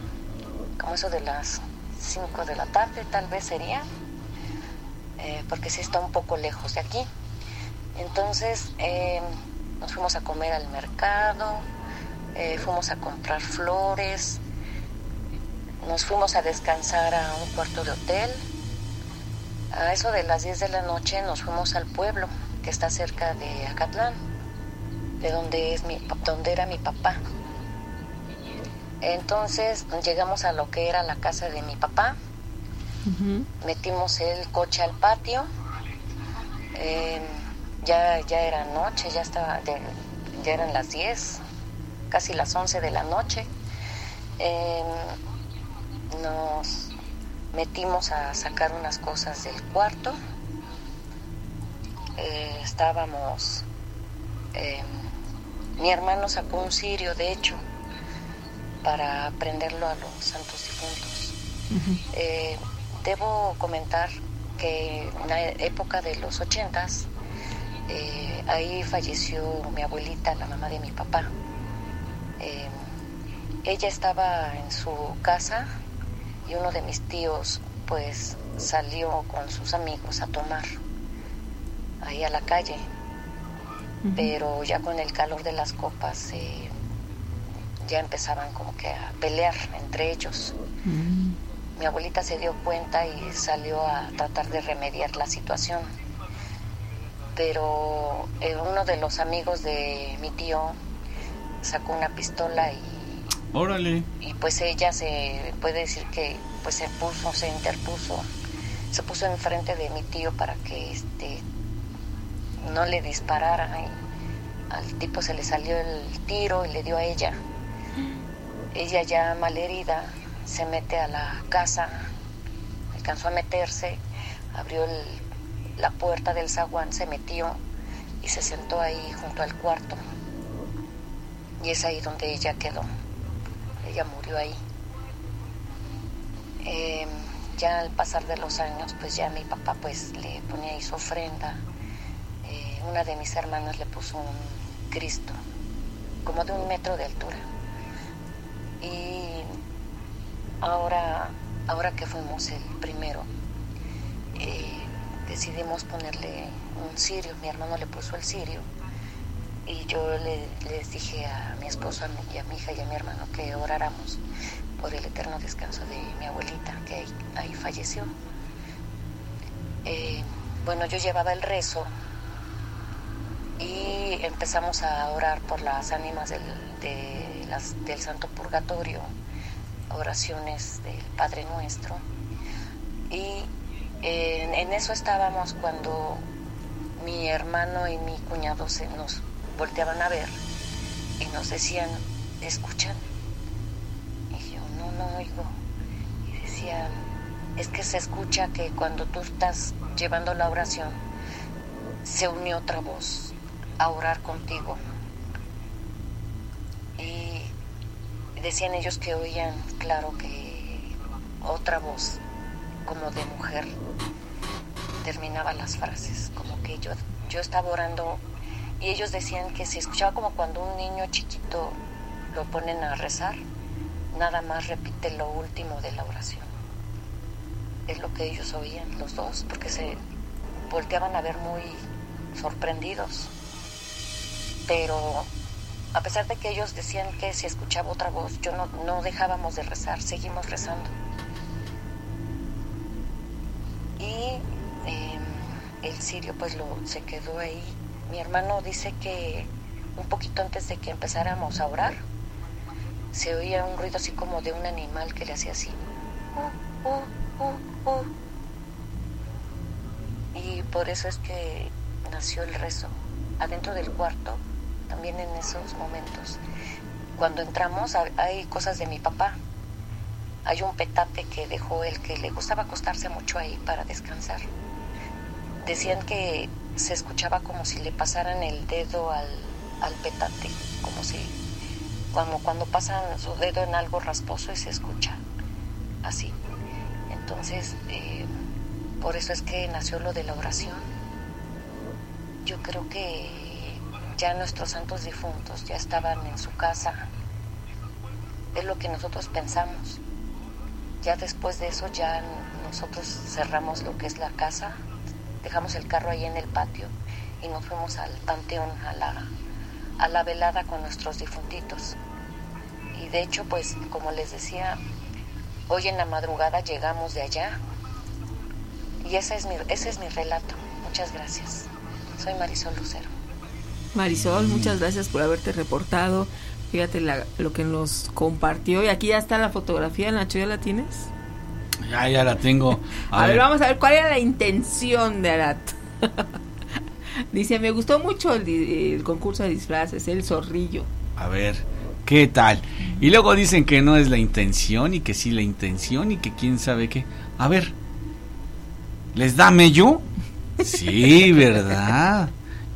como eso de las 5 de la tarde tal vez sería, eh, porque sí está un poco lejos de aquí. Entonces eh, nos fuimos a comer al mercado, eh, fuimos a comprar flores, nos fuimos a descansar a un cuarto de hotel. A eso de las 10 de la noche nos fuimos al pueblo que está cerca de Acatlán, de donde, es mi, donde era mi papá. Entonces llegamos a lo que era la casa de mi papá, metimos el coche al patio, eh, ya, ya era noche, ya, estaba de- ya eran las 10, casi las 11 de la noche. Eh, nos metimos a sacar unas cosas del cuarto. Eh, estábamos, eh, mi hermano sacó un cirio, de hecho, para prenderlo a los santos difuntos. Eh, debo comentar que en la época de los ochentas Eh, ahí falleció mi abuelita, la mamá de mi papá. Eh, ella estaba en su casa y uno de mis tíos pues salió con sus amigos a tomar ahí a la calle. Pero ya con el calor de las copas eh, ya empezaban como que a pelear entre ellos. Mi abuelita se dio cuenta y salió a tratar de remediar la situación. Pero eh, uno de los amigos de mi tío sacó una pistola y, Órale. y pues ella se puede decir que pues se puso, se interpuso, se puso enfrente de mi tío para que este no le disparara y al tipo se le salió el tiro y le dio a ella. Ella ya malherida se mete a la casa, alcanzó a meterse, abrió la puerta del zaguán, se metió y se sentó ahí junto al cuarto. Y es ahí donde ella quedó. Ella murió ahí. Eh, ya al pasar de los años, pues ya mi papá pues le ponía ahí su ofrenda. Eh, una de mis hermanas le puso un Cristo, como de un metro de altura. Y ahora, ahora que fuimos el primero, eh, decidimos ponerle un cirio. Mi hermano le puso el cirio. Y yo le- les dije a mi esposo a mi- hija y a mi hermano que oráramos por el eterno descanso de mi abuelita, que ahí, ahí falleció. Eh, bueno, yo llevaba el rezo y empezamos a orar por las ánimas del, de del Santo Purgatorio, oraciones del Padre Nuestro. Y eh, en, en eso estábamos cuando mi hermano y mi cuñado se nos volteaban a ver y nos decían, ¿escuchan? Y yo, no, no oigo. Y decían, es que se escucha que cuando tú estás llevando la oración, se unió otra voz a orar contigo. Y decían ellos que oían, claro, que otra voz, como de mujer, terminaba las frases, como que yo, yo estaba orando y ellos decían que se escuchaba como cuando un niño chiquito lo ponen a rezar, nada más repite lo último de la oración. Es lo que ellos oían, los dos, porque se volteaban a ver muy sorprendidos. Pero a pesar de que ellos decían que se escuchaba otra voz, yo no, no dejábamos de rezar, seguimos rezando. Y eh, el sirio pues lo, se quedó ahí. Mi hermano dice que un poquito antes de que empezáramos a orar, se oía un ruido así como de un animal que le hacía así. "Uh, uh, uh, uh". Y por eso es que nació el rezo. Adentro del cuarto, también en esos momentos. Cuando entramos ha- hay cosas de mi papá. Hay un petate que dejó él que le gustaba acostarse mucho ahí para descansar. Decían que se escuchaba como si le pasaran el dedo al, al petate, como si cuando, cuando pasan su dedo en algo rasposo y se escucha así. Entonces, eh, por eso es que nació lo de la oración. Yo creo que ya nuestros santos difuntos ya estaban en su casa. Es lo que nosotros pensamos. Ya después de eso ya nosotros cerramos lo que es la casa, dejamos el carro ahí en el patio y nos fuimos al panteón, a la, a la velada con nuestros difuntitos. Y de hecho, pues como les decía, hoy en la madrugada llegamos de allá y ese es mi, ese es mi relato. Muchas gracias. Soy Marisol Lucero. Marisol, muchas gracias por haberte reportado. Fíjate la- lo que nos compartió. Y aquí ya está la fotografía, Nacho, ¿ya la tienes? Ya, ya la tengo. A, ver, vamos a ver cuál era la intención de Arat. Dice, me gustó mucho el, el concurso de disfraces, el zorrillo. A ver, ¿qué tal? Y luego dicen que no es la intención y que sí la intención y que quién sabe qué. A ver, ¿les da mello? Sí, ¿verdad?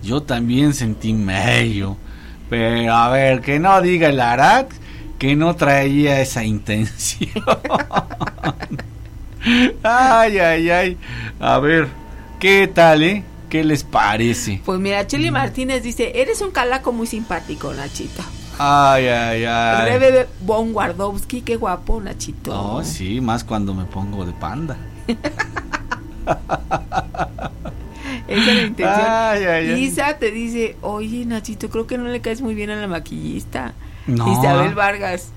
Yo también sentí mello. Pero a ver, que no diga el Arat que no traía esa intención. ay, ay, ay. A ver, ¿qué tal, eh? ¿Qué ¿Qué les parece? Pues mira, Cheli Martínez dice, eres un calaco muy simpático, Nachito. Ay, ay, ay. Rebe Bon Wardowski, qué guapo, Nachito. Oh, sí, más cuando me pongo de panda. Esa es la intención. Ay, ay, ay. Isa te dice, oye, Nachito, creo que no le caes muy bien a la maquillista. No. Isabel Vargas.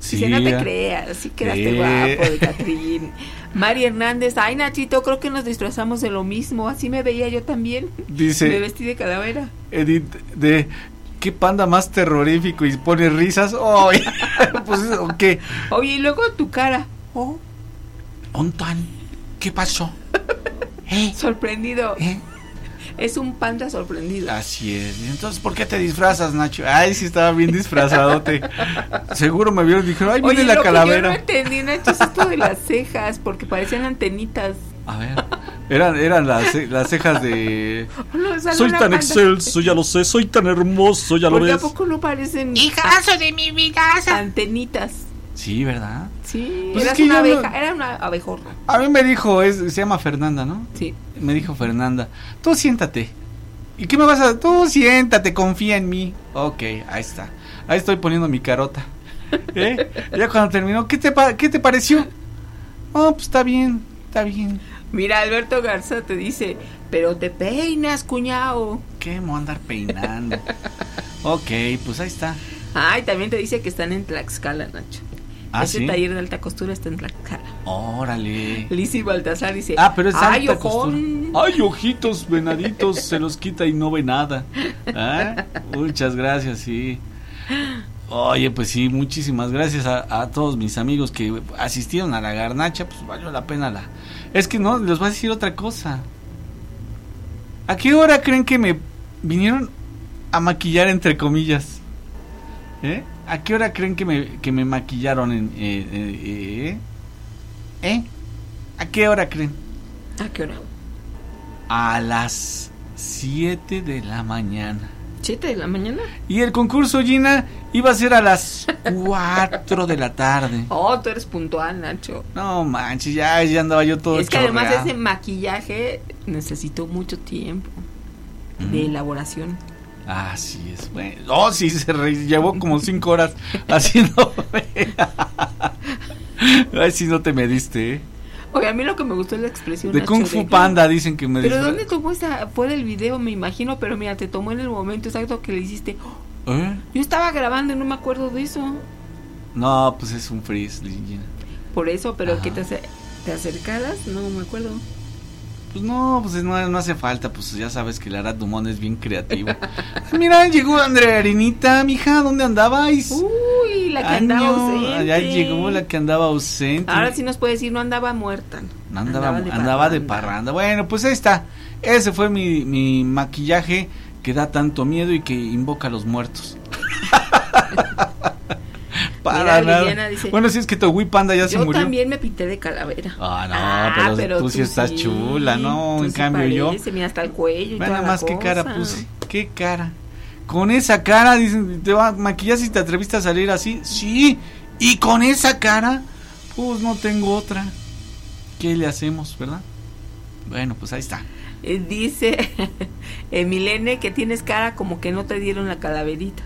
Sí, Dice, no te creas, sí quedaste Sí. guapo de Catrín. Mari Hernández, ay Nachito, creo que nos disfrazamos de lo mismo, así me veía yo también. Dice- Me vestí de calavera. Edith, de qué panda más terrorífico y pone risas. Ay, pues, ¿qué? Oye, y luego tu cara. Oh, Ontan, ¿qué pasó? sorprendido. Es un panda sorprendido. Así es. ¿Y Entonces, ¿por qué te disfrazas, Nacho? Ay, sí, estaba bien disfrazadote. Seguro me vieron y dijeron, ay, viene Oye, la lo que yo calavera. no entendí, Nacho, es esto de las cejas, porque parecían antenitas. A ver, eran, eran las, las cejas de... No, soy tan panda. excelso, ya lo sé, soy tan hermoso, ya lo Porque a ves. poco no parecen Hijazo de mi vidaza. antenitas. Sí, ¿verdad? Sí, Pues eras es que una no- abeja, era una abejorra. A mí me dijo, es, se llama Fernanda, ¿no? Sí. Me dijo Fernanda, tú siéntate. ¿Y qué me vas a...? Tú siéntate, confía en mí. Ok, ahí está. Ahí estoy poniendo mi carota. ¿Eh? Ya cuando terminó, ¿qué te, pa- ¿qué te pareció? Oh, pues está bien, está bien. Mira, Alberto Garza te dice, pero te peinas, cuñado. ¿Qué me voy a andar peinando? ok, pues ahí está. Ay, también te dice que están en Tlaxcala, Nacho. Ah, Ese ¿sí? taller de alta costura está en Tlaxcala. Órale. Lizzy Baltasar dice, Ah, pero es ay, alta costura. Ay, ojitos, venaditos, se los quita y no ve nada. ¿Ah? Muchas gracias, sí. Oye, pues sí, muchísimas gracias a, a todos mis amigos que asistieron a la garnacha, pues valió la pena la... Es que no, les voy a decir otra cosa. ¿A qué hora creen que me vinieron a maquillar entre comillas? ¿Eh? ¿A qué hora creen que me, que me maquillaron en... eh, eh, eh? ¿Eh? ¿A qué hora creen? ¿A qué hora? A las 7 de la mañana. ¿Siete de la mañana? Y el concurso, Gina, iba a ser a las 4 de la tarde. Oh, tú eres puntual, Nacho. No manches, ya, ya andaba yo todo es que además ese maquillaje necesitó mucho tiempo de elaboración. Así es, bueno. Oh, sí, se re- llevó como 5 horas haciendo. Ay, si no te mediste, ¿eh? Oye, a mí lo que me gustó es la expresión. De Kung Fu Panda dicen que me Pero disfra- ¿dónde tomó esa? Fue del video, me imagino, pero mira, te tomó en el momento exacto que le hiciste. ¿Eh? Yo estaba grabando y no me acuerdo de eso. No, pues es un freeze. Por eso, pero que te, te acercaras, no me acuerdo. Pues no, pues no, no hace falta, pues ya sabes que Lara Dumont es bien creativo. Mira, llegó Andrea Arenita, mija, ¿dónde andabais? Uy, la que andaba ausente. Ya llegó la que andaba ausente. Ahora sí nos puede decir, no andaba muerta. No andaba, andaba, de, parranda. Bueno, pues ahí está. Ese fue mi, mi maquillaje que da tanto miedo y que invoca a los muertos. Para Mira, nada. Liliana dice, bueno, si es que Togui Panda ya se Yo murió. también me pinté de calavera. Ah, no, pero, tú, sí estás chula, ¿no? tú en sí cambio yo. parece, Mira, hasta el cuello y Ve toda nada la más qué cara puse. Qué cara. Con esa cara, dicen, ¿te va a maquillar si te atreviste a salir así? Sí. Y con esa cara, pues no tengo otra. ¿Qué le hacemos, verdad? Bueno, pues ahí está. Eh, dice Emilene que tienes cara como que no te dieron la calaverita.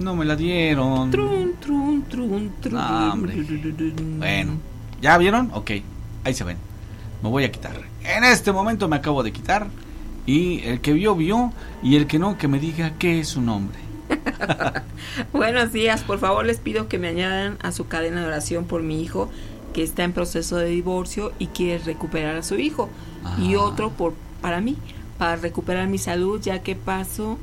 No me la dieron. Trun, trun, trun, trun. No, hombre. Bueno, ¿ya vieron? Ok, ahí se ven. Me voy a quitar. En este momento me acabo de quitar. Y el que vio, vio. Y el que no, que me diga qué es su nombre. Buenos días, por favor les pido que me añadan a su cadena de oración por mi hijo que está en proceso de divorcio y quiere recuperar a su hijo. Y Ah. otro por para mí, para recuperar mi salud ya que paso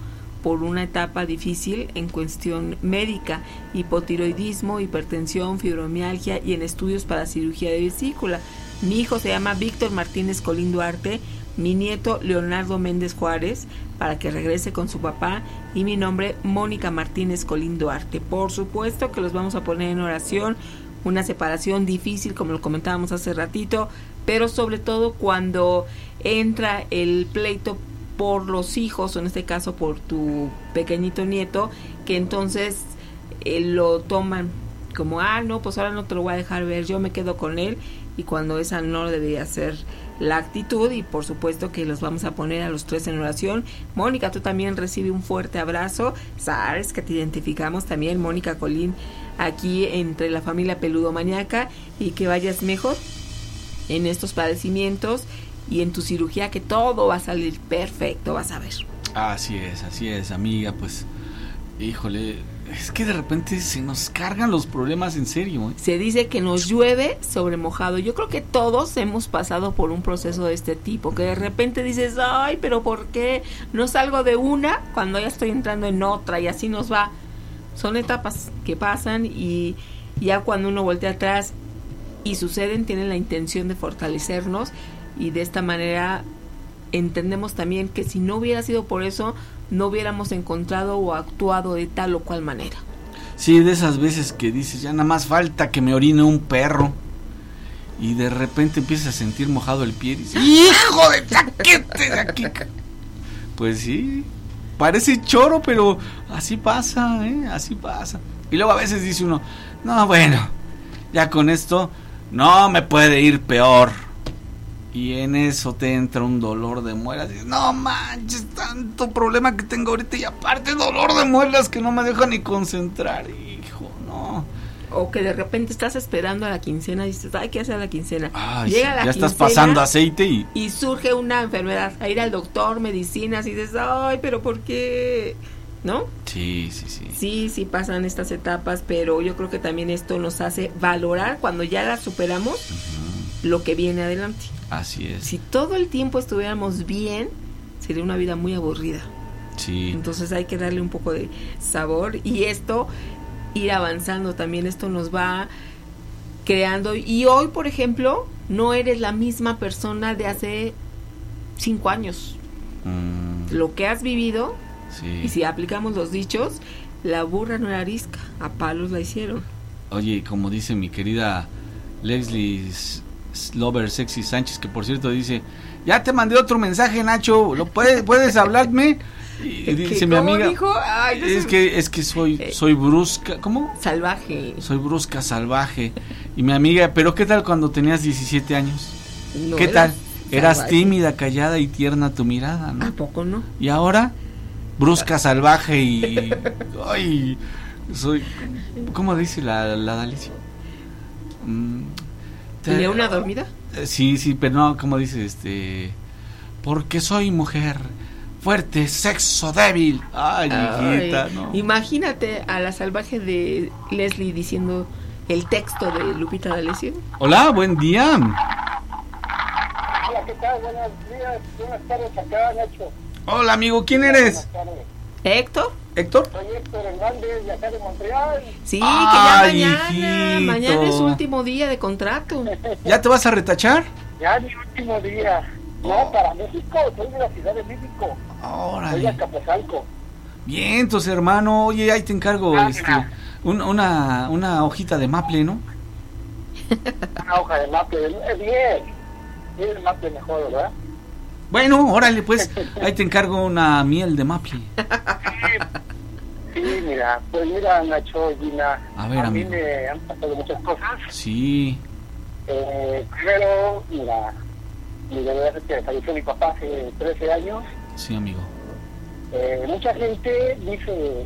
por una etapa difícil en cuestión médica, hipotiroidismo, hipertensión, fibromialgia y en estudios para cirugía de vesícula. Mi hijo se llama Víctor Martínez Colín Duarte, mi nieto Leonardo Méndez Juárez, para que regrese con su papá, y mi nombre Mónica Martínez Colín Duarte. Por supuesto que los vamos a poner en oración, una separación difícil, como lo comentábamos hace ratito, pero sobre todo cuando entra el pleito por los hijos, o en este caso por tu pequeñito nieto, que entonces eh, lo toman como, ah, no, pues ahora no te lo voy a dejar ver, yo me quedo con él, y cuando esa no debería ser la actitud y por supuesto que los vamos a poner a los tres en oración. Mónica, tú también recibe un fuerte abrazo. Sabes que te identificamos también, Mónica Colín, aquí entre la familia Peludo Maníaca y que vayas mejor en estos padecimientos y en tu cirugía que todo va a salir perfecto, vas a ver. Así es, así es, amiga, pues híjole, es que de repente se nos cargan los problemas en serio. ¿eh? Se dice que nos llueve sobre mojado. Yo creo que todos hemos pasado por un proceso de este tipo, que de repente dices, ay, pero ¿por qué no salgo de una cuando ya estoy entrando en otra y así nos va? Son etapas que pasan y ya cuando uno voltea atrás y suceden, tienen la intención de fortalecernos y de esta manera entendemos también que si no hubiera sido por eso, no hubiéramos encontrado o actuado de tal o cual manera. Sí, de esas veces que dices, ya nada más falta que me orine un perro. Y de repente empiezas a sentir mojado el pie y dices, ¡Hijo de taquete! Pues sí, parece choro, pero así pasa, ¿eh? Así pasa. Y luego a veces dice uno, no, bueno, ya con esto no me puede ir peor. Y en eso te entra un dolor de muelas. Dices, no manches, tanto problema que tengo ahorita y aparte dolor de muelas que no me deja ni concentrar. Hijo, no. O que de repente estás esperando a la quincena y dices, ay, ¿qué hace a la quincena? Ay, Llega la ya estás pasando aceite y... Y surge una enfermedad. A ir al doctor, medicinas y dices, ay, pero ¿por qué? ¿No? Sí, sí, sí. Sí, sí pasan estas etapas, pero yo creo que también esto nos hace valorar cuando ya las superamos lo que viene adelante. Así es. Si todo el tiempo estuviéramos bien, sería una vida muy aburrida. Sí. Entonces hay que darle un poco de sabor y esto, ir avanzando también, esto nos va creando. Y hoy, por ejemplo, no eres la misma persona de hace cinco años. Mm, Lo que has vivido, sí. y si aplicamos los dichos, la burra no era arisca, a palos la hicieron. Oye, como dice mi querida Leslie Slover Sexy Sánchez, que por cierto dice, ya te mandé otro mensaje, Nacho, ¿lo puedes, puedes hablarme? Y ¿Qué- dice mi amiga, dijo? Ay, no es sé. que es que soy soy brusca, ¿cómo? Salvaje. Soy brusca, salvaje. Y mi amiga, pero ¿qué tal cuando tenías 17 años? No ¿Qué tal? Eras salvaje. tímida, callada y tierna tu mirada, ¿no? ¿A poco no? Y ahora, brusca, salvaje y. ¡Ay! Soy. ¿Cómo dice la, la Dalicia? Mm, ¿Tenía una dormida? Eh, Sí, sí, pero no, como dice este. Porque soy mujer. Fuerte, sexo débil. Ay, hijita, Ay, no. Imagínate a la salvaje de Leslie diciendo el texto de Lupita D'Alessio. Hola, buen día. Hola, ¿qué tal? Buenos días, buenas tardes acá, Nacho. Hola, amigo, ¿quién eres? ¿Héctor? ¿Héctor? Soy Héctor Hernández, de acá de Montreal. Sí, Ay, que ya mañana, hijito. mañana es su último día de contrato. ¿Ya te vas a retachar? Ya mi último día. No, para México, soy de la Ciudad de México. Órale. Soy de Acapulco. Bien, entonces, hermano, oye, ahí te encargo Ah, este, un- una, una hojita de maple, ¿no? Una hoja de maple. Es bien. Es el maple mejor, ¿verdad? Bueno, órale, pues, ahí te encargo una miel de maple. Sí, mira, pues mira, Nacho, Gina. A ver, a mí me han pasado muchas cosas. Sí, Eh, primero, mira, mi verdad es que falleció mi papá hace 13 años. sí, amigo. Eh, mucha gente dice,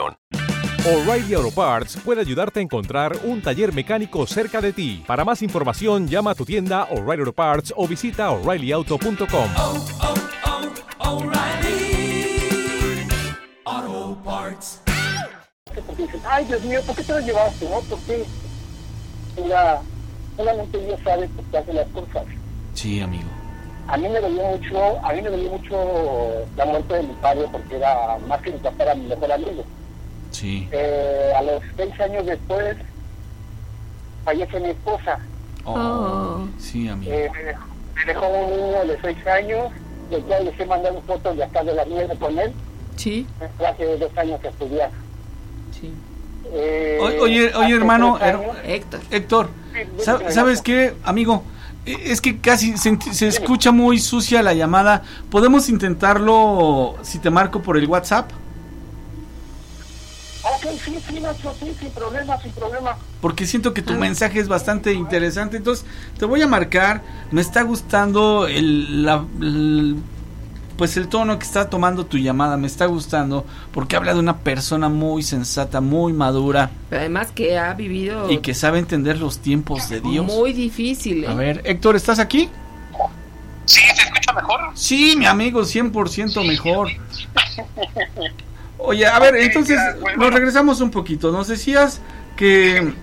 O'Reilly Auto Parts puede ayudarte a encontrar un taller mecánico cerca de ti. Para más información, llama a tu tienda O'Reilly Auto Parts o visita oreillyauto.com. Auto Parts. Porque dicen, ay Dios mío, ¿por qué te lo llevaste? ¿No? Porque, mira, solamente Dios sabe por qué hace las cosas. Sí, amigo. A mí me dolió mucho, a mí me dolió mucho la muerte de mi padre porque era más que mi papá, era mi mejor amigo. Sí. Eh, a los seis años después fallece mi esposa. Oh, sí, amigo. Eh, me dejó- un niño de 6 años, del cual les he mandado fotos de acá de la nieve con él. Sí. Hace dos años que estudiaba. Sí. Eh, Oye, oye hermano, her- Héctor. Héctor, ¿sabes qué, amigo? Eh, Es que casi se, se escucha muy sucia la llamada. ¿Podemos intentarlo si te marco por el WhatsApp? Ok, sí, sí, Nacho, sí, sin problema, sin problema. Porque siento que tu mensaje es bastante interesante. Entonces, te voy a marcar. Me está gustando el, la- el- pues el tono que está tomando tu llamada. Me está gustando porque habla de una persona muy sensata, muy madura Pero además que ha vivido y que sabe entender los tiempos de Dios. muy difícil. ¿eh? A ver, Héctor, ¿estás aquí? Sí, ¿se escucha mejor? Sí, mi amigo, 100% mejor. Oye, a ver, entonces nos regresamos un poquito. Nos decías que,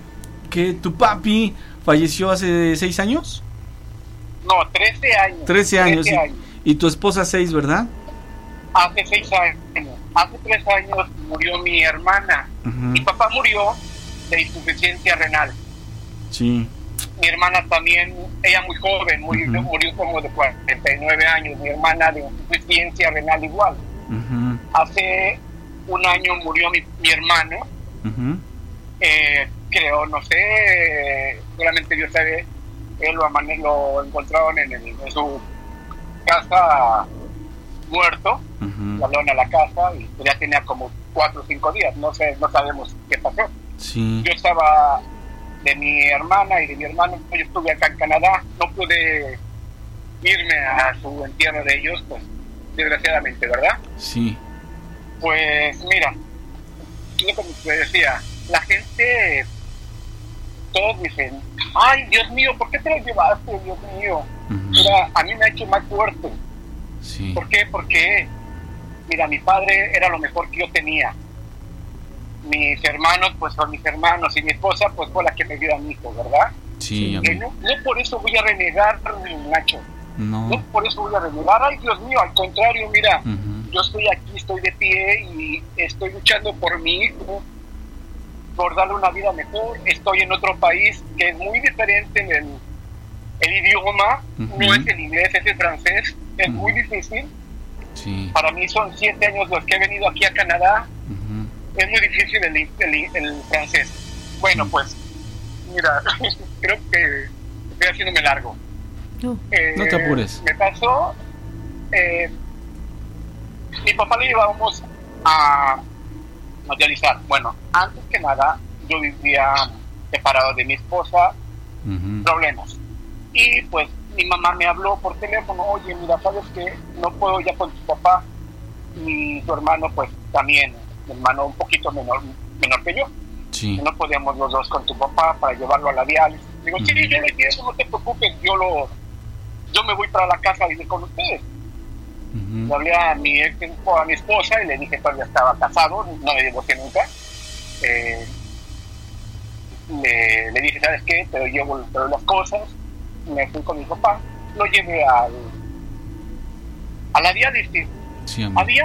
que tu papi falleció hace seis años. No, 13 años. 13 años. Y, y tu esposa seis, ¿verdad? Hace 6 años. Hace 3 años murió mi hermana. Mi papá murió de insuficiencia renal. Sí. Mi hermana también, ella muy joven, murió, murió como de 49 años. Mi hermana de insuficiencia renal igual. Hace un año murió mi, mi hermano. Eh, creo, no sé, solamente Dios sabe, él lo, amane- lo encontraron en, el- en su casa muerto, hablaron a la casa y ya tenía como cuatro o cinco días, no sé, no sabemos qué pasó. Sí. Yo estaba de mi hermana y de mi hermano, yo estuve acá en Canadá, no pude irme a su entierro de ellos, pues desgraciadamente, ¿verdad? Sí. Pues mira, como te decía, la gente, todos dicen, ay Dios mío, ¿por qué te lo llevaste, Dios mío? Mira, a mí me ha hecho más fuerte. Sí. ¿Por qué? Porque, mira, mi padre era lo mejor que yo tenía. Mis hermanos, pues son mis hermanos, y mi esposa, pues fue la que me dio a mi hijo, ¿verdad? Sí, Que no, no por eso voy a renegar, Nacho. No. No por eso voy a renegar. Ay, Dios mío, al contrario, mira, yo estoy aquí, estoy de pie y estoy luchando por mi hijo, por darle una vida mejor. Estoy en otro país que es muy diferente en el, el idioma, no es el inglés, es el francés, es muy difícil. Sí. Para mí son siete años los que he venido aquí a Canadá. Es muy difícil el, el- el francés. Bueno, pues, mira, creo que estoy haciéndome largo. Eh, No te apures. Me pasó, eh, mi papá le llevábamos a, a. Bueno, antes que nada, yo vivía separado de mi esposa, problemas. Y pues mi mamá me habló por teléfono, oye, mira, sabes que no puedo ya con tu papá y tu hermano pues también, mi hermano un poquito menor, menor que yo. Sí. No podíamos los dos con tu papá para llevarlo a la diálisis. Digo, sí, yo le eso, no te preocupes, yo lo, yo me voy para la casa a vivir con ustedes. Le hablé a mi ex, a mi esposa y le dije ya estaba casado, no me divorcié nunca. Eh, le, le dije, ¿sabes qué? Llevo te doy las cosas. Me fui con mi papá, lo llevé al, a la diálisis. Sí, amigo. Había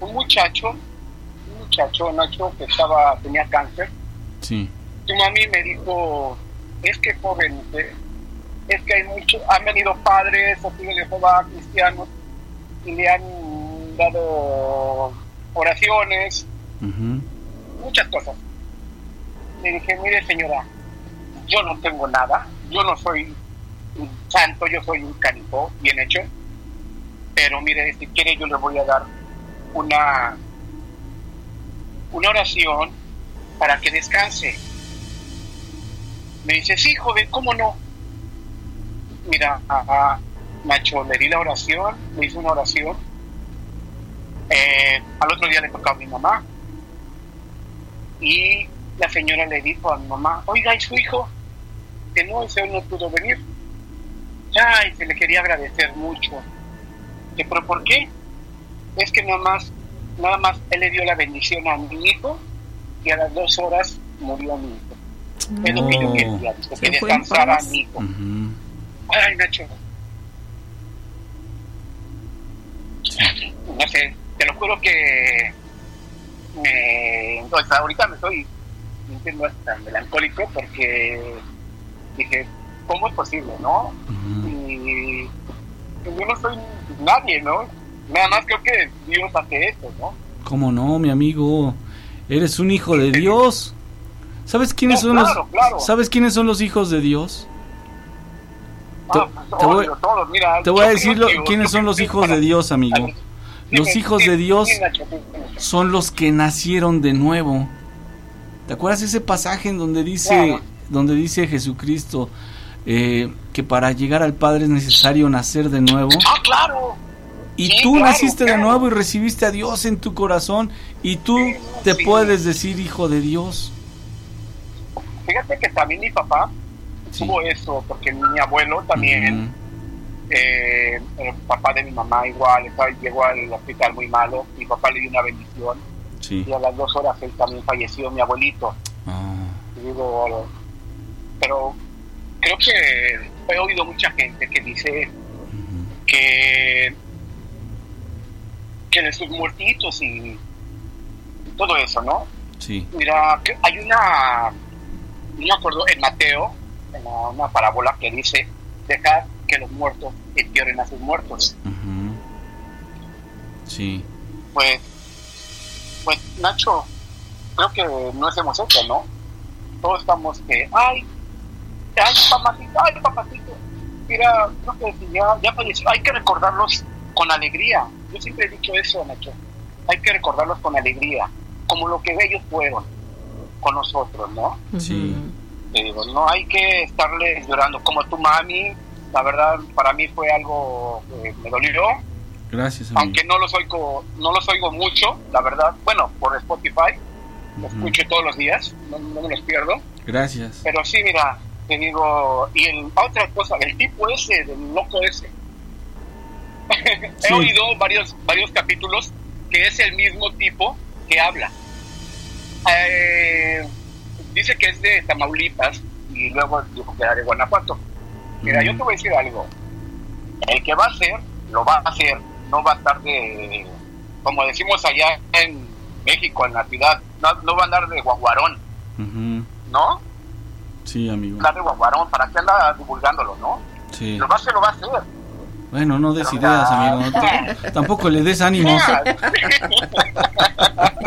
un muchacho, un muchacho, Nacho, que estaba, tenía cáncer. Sí. Tu mami me dijo, es que joven, eh, es que hay muchos, han venido padres, testigos de Jehová, cristianos, le han dado oraciones, muchas cosas. Le dije, mire señora, yo no tengo nada, yo no soy un santo, yo soy un canijo, bien hecho, pero mire, si quiere yo le voy a dar una, una oración para que descanse. Me dice, sí, joven, ¿cómo no? Mira, a, a Nacho, le di la oración, le hice una oración. Eh, al otro día le tocaba a mi mamá. Y la señora le dijo a mi mamá, oiga, ¿y su hijo? Que no, ese no pudo venir. Ay, se le quería agradecer mucho. Que, ¿Pero por qué? Es que nada más, nada más él le dio la bendición a mi hijo y a las dos horas murió mi hijo. Es lo que yo quería, que descansara paz. mi hijo. Ay, Nacho. No sé, te lo juro que me. Entonces, ahorita me estoy sintiendo hasta melancólico porque dije, ¿cómo es posible, no? y, y yo no soy nadie, ¿no? Nada más creo que Dios hace eso, ¿no? ¿Cómo no, mi amigo? Eres un hijo de Dios. ¿Sabes quiénes No, son claro, los claro. ¿Sabes quiénes son los hijos de Dios? Te, Ah, te voy, todos, mira, te voy a decir lo- quiénes son los hijos de Dios, amigo. Los hijos de Dios son los que nacieron de nuevo. ¿Te acuerdas ese pasaje en donde dice, donde dice Jesucristo eh, que para llegar al Padre es necesario nacer de nuevo? Ah, claro. Y Sí, tú claro, naciste de nuevo y recibiste a Dios en tu corazón y tú te puedes decir hijo de Dios. Fíjate que también mi papá tuvo eso, porque mi abuelo también, eh, el papá de mi mamá igual, estaba- llegó al hospital muy malo, mi papá le dio una bendición Sí. y a las dos horas él también falleció, mi abuelito. Y digo, pero creo que he oído mucha gente que dice que que de sus muertitos y todo eso, ¿no? Sí. Mira, que hay una, no me acuerdo, en Mateo, en una parábola que dice, dejar que los muertos entierren a sus muertos. Sí. Pues, pues Nacho, creo que no hacemos eso, ¿no? Todos estamos que, ay, ay, papacito, ay, papacito. Mira, creo que si ya, ya falleció, hay que recordarlos con alegría. Yo siempre he dicho eso, Nacho. Hay que recordarlos con alegría, como lo que ellos fueron con nosotros, ¿no? Sí. No hay que estarle llorando como tu mami. La verdad, para mí fue algo que me dolió, Gracias, amigo. aunque no los oigo, no los oigo mucho, la verdad. Bueno, por Spotify, lo Ujú. escucho todos los días, no, no me los pierdo. Gracias. Pero sí, mira, te digo, y el, otra cosa, el tipo ese, del loco ese. Sí. He oído varios, varios capítulos que es el mismo tipo que habla. Eh, dice que es de Tamaulipas y luego dijo que era de Guanajuato. Mira, yo te voy a decir algo. El que va a hacer, lo va a hacer. No va a estar de, como decimos allá en México, en la ciudad, no, no va a andar de guaguarón, Ujú. ¿no? Sí, amigo. Andar de guaguarón, ¿para qué anda divulgándolo, no? Sí. Lo va a hacer, lo va a hacer. Bueno, no des ideas, amigo. Tampoco le des ánimos.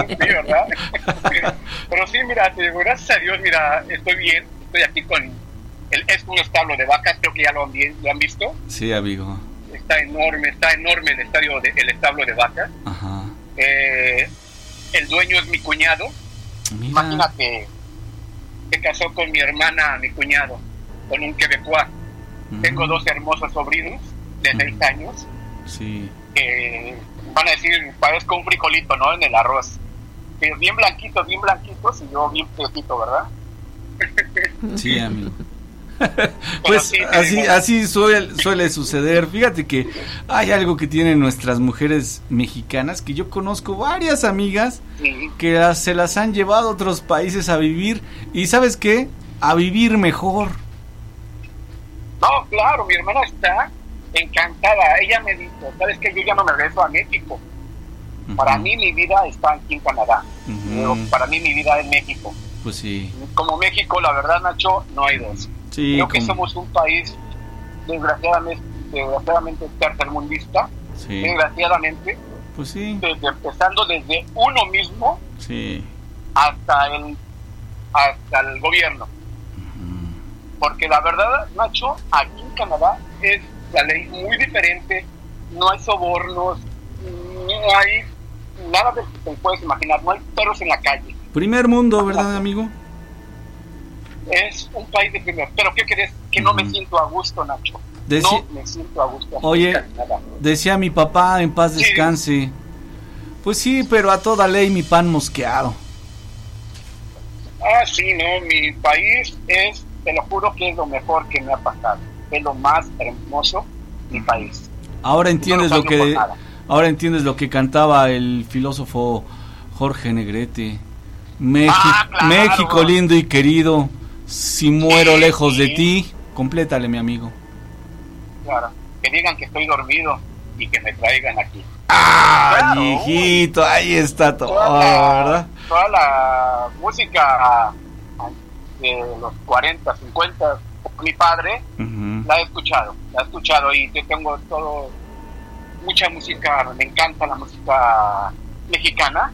sí, ¿verdad? Pero sí, mira, gracias a Dios, mira, estoy bien, estoy aquí con el, es un establo de vacas, creo que ya lo han, vi- lo han visto, Sí, amigo. está enorme, está enorme el estadio de, el establo de vacas. Ajá. Eh, el dueño es mi cuñado, Mira. imagínate, se casó con mi hermana, mi cuñado, con un quebecois. Tengo dos hermosos sobrinos de seis años Sí. que van a decir, parezco un frijolito, ¿no? En el arroz. Bien blanquitos, bien blanquitos y yo bien prietito, ¿verdad? Sí, amigo. Pues así, así suele, suele suceder. Fíjate que hay algo que tienen nuestras mujeres mexicanas, que yo conozco varias amigas que se las han llevado a otros países a vivir. Y sabes qué? A vivir mejor. No, claro, mi hermana está encantada. Ella me dijo, ¿sabes qué? Yo ya no me regreso a México. Para mí mi vida está aquí en Canadá. Pero para mí mi vida es México. Pues sí. Como México, la verdad, Nacho, no hay dos. Sí, Creo que como- somos un país desgraciadamente, desgraciadamente tercermundista. Sí. Desgraciadamente, Pues sí. desde, empezando desde uno mismo Sí. hasta el hasta el gobierno. Porque la verdad, Nacho, aquí en Canadá es la ley muy diferente, no hay sobornos, no hay nada de lo que te puedes imaginar, no hay perros en la calle. Primer mundo, ¿verdad, amigo? Es un país de primer. Pero ¿qué crees? Que no me siento a gusto, Nacho. Deci- No me siento a gusto. Oye, decía mi papá, en paz descanse. Pues sí, pero a toda ley mi pan mosqueado. Ah, sí, no, mi país es, te lo juro que es lo mejor que me ha pasado. Es lo más hermoso, mi país. Ahora entiendes No lo que ahora entiendes lo que cantaba el filósofo Jorge Negrete. México, Ah, claro. México lindo y querido, si muero lejos de ti, complétale mi amigo. Claro, que digan que estoy dormido y que me traigan aquí. Ay, hijito, ahí está todo, Toda la, ¿verdad? toda la música de los 40, 50, por mi padre, la he escuchado, la he escuchado y yo tengo todo, mucha música, me encanta la música mexicana,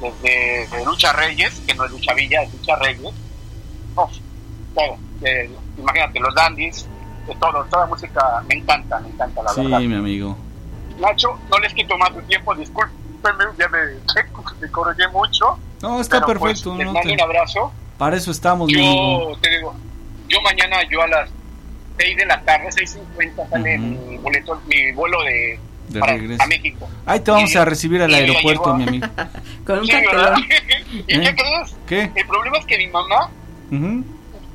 desde de Lucha Reyes, que no es Lucha Villa, es Lucha Reyes, Todo, eh, imagínate, los dandies, de todo, toda música me encanta, me encanta la Sí, verdad. mi amigo. Nacho, no les quito más tu tiempo, discúlpenme, ya me, me corregí mucho. No, está pero, pues, perfecto. les no mando te- un abrazo. Para eso estamos, mi amigo. Yo te digo, yo mañana, yo a las 6 de la tarde, 6.50, sale mi boleto, mi vuelo de, De para- regreso. a México. Ahí te vamos Y- a recibir al aeropuerto, mi amigo. Con un Sí, cartelón. ¿Y ¿Eh? qué crees? ¿Qué? El problema es que mi mamá,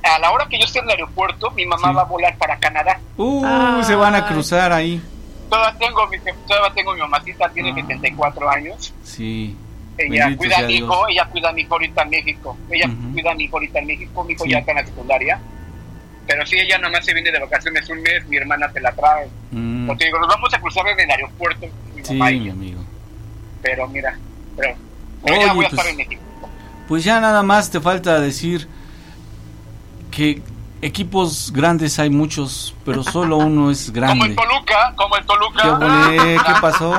A la hora que yo esté en el aeropuerto, mi mamá va a volar para Canadá. Uh, se van a cruzar ahí. Todavía tengo, mi, todavía tengo mi mamacita, tiene 74 años. Sí. Ella Bendito cuida a mi hijo, ella cuida a mi hijo ahorita en México. Ella cuida a mi hijo ahorita en México, mi hijo Sí. ya está en la secundaria. Pero si ella nada más se viene de vacaciones un mes, mi hermana te la trae. Mm, Porque digo, nos vamos a cruzar en el aeropuerto, mi sí, mamá y mi amigo. Pero mira, pero, pero Oye, ya voy a pues- estar en México. Pues ya nada más te falta decir que equipos grandes hay muchos, pero solo uno es Como el grande. Toluca, como el Toluca. ¿Qué volé? ¿Qué pasó?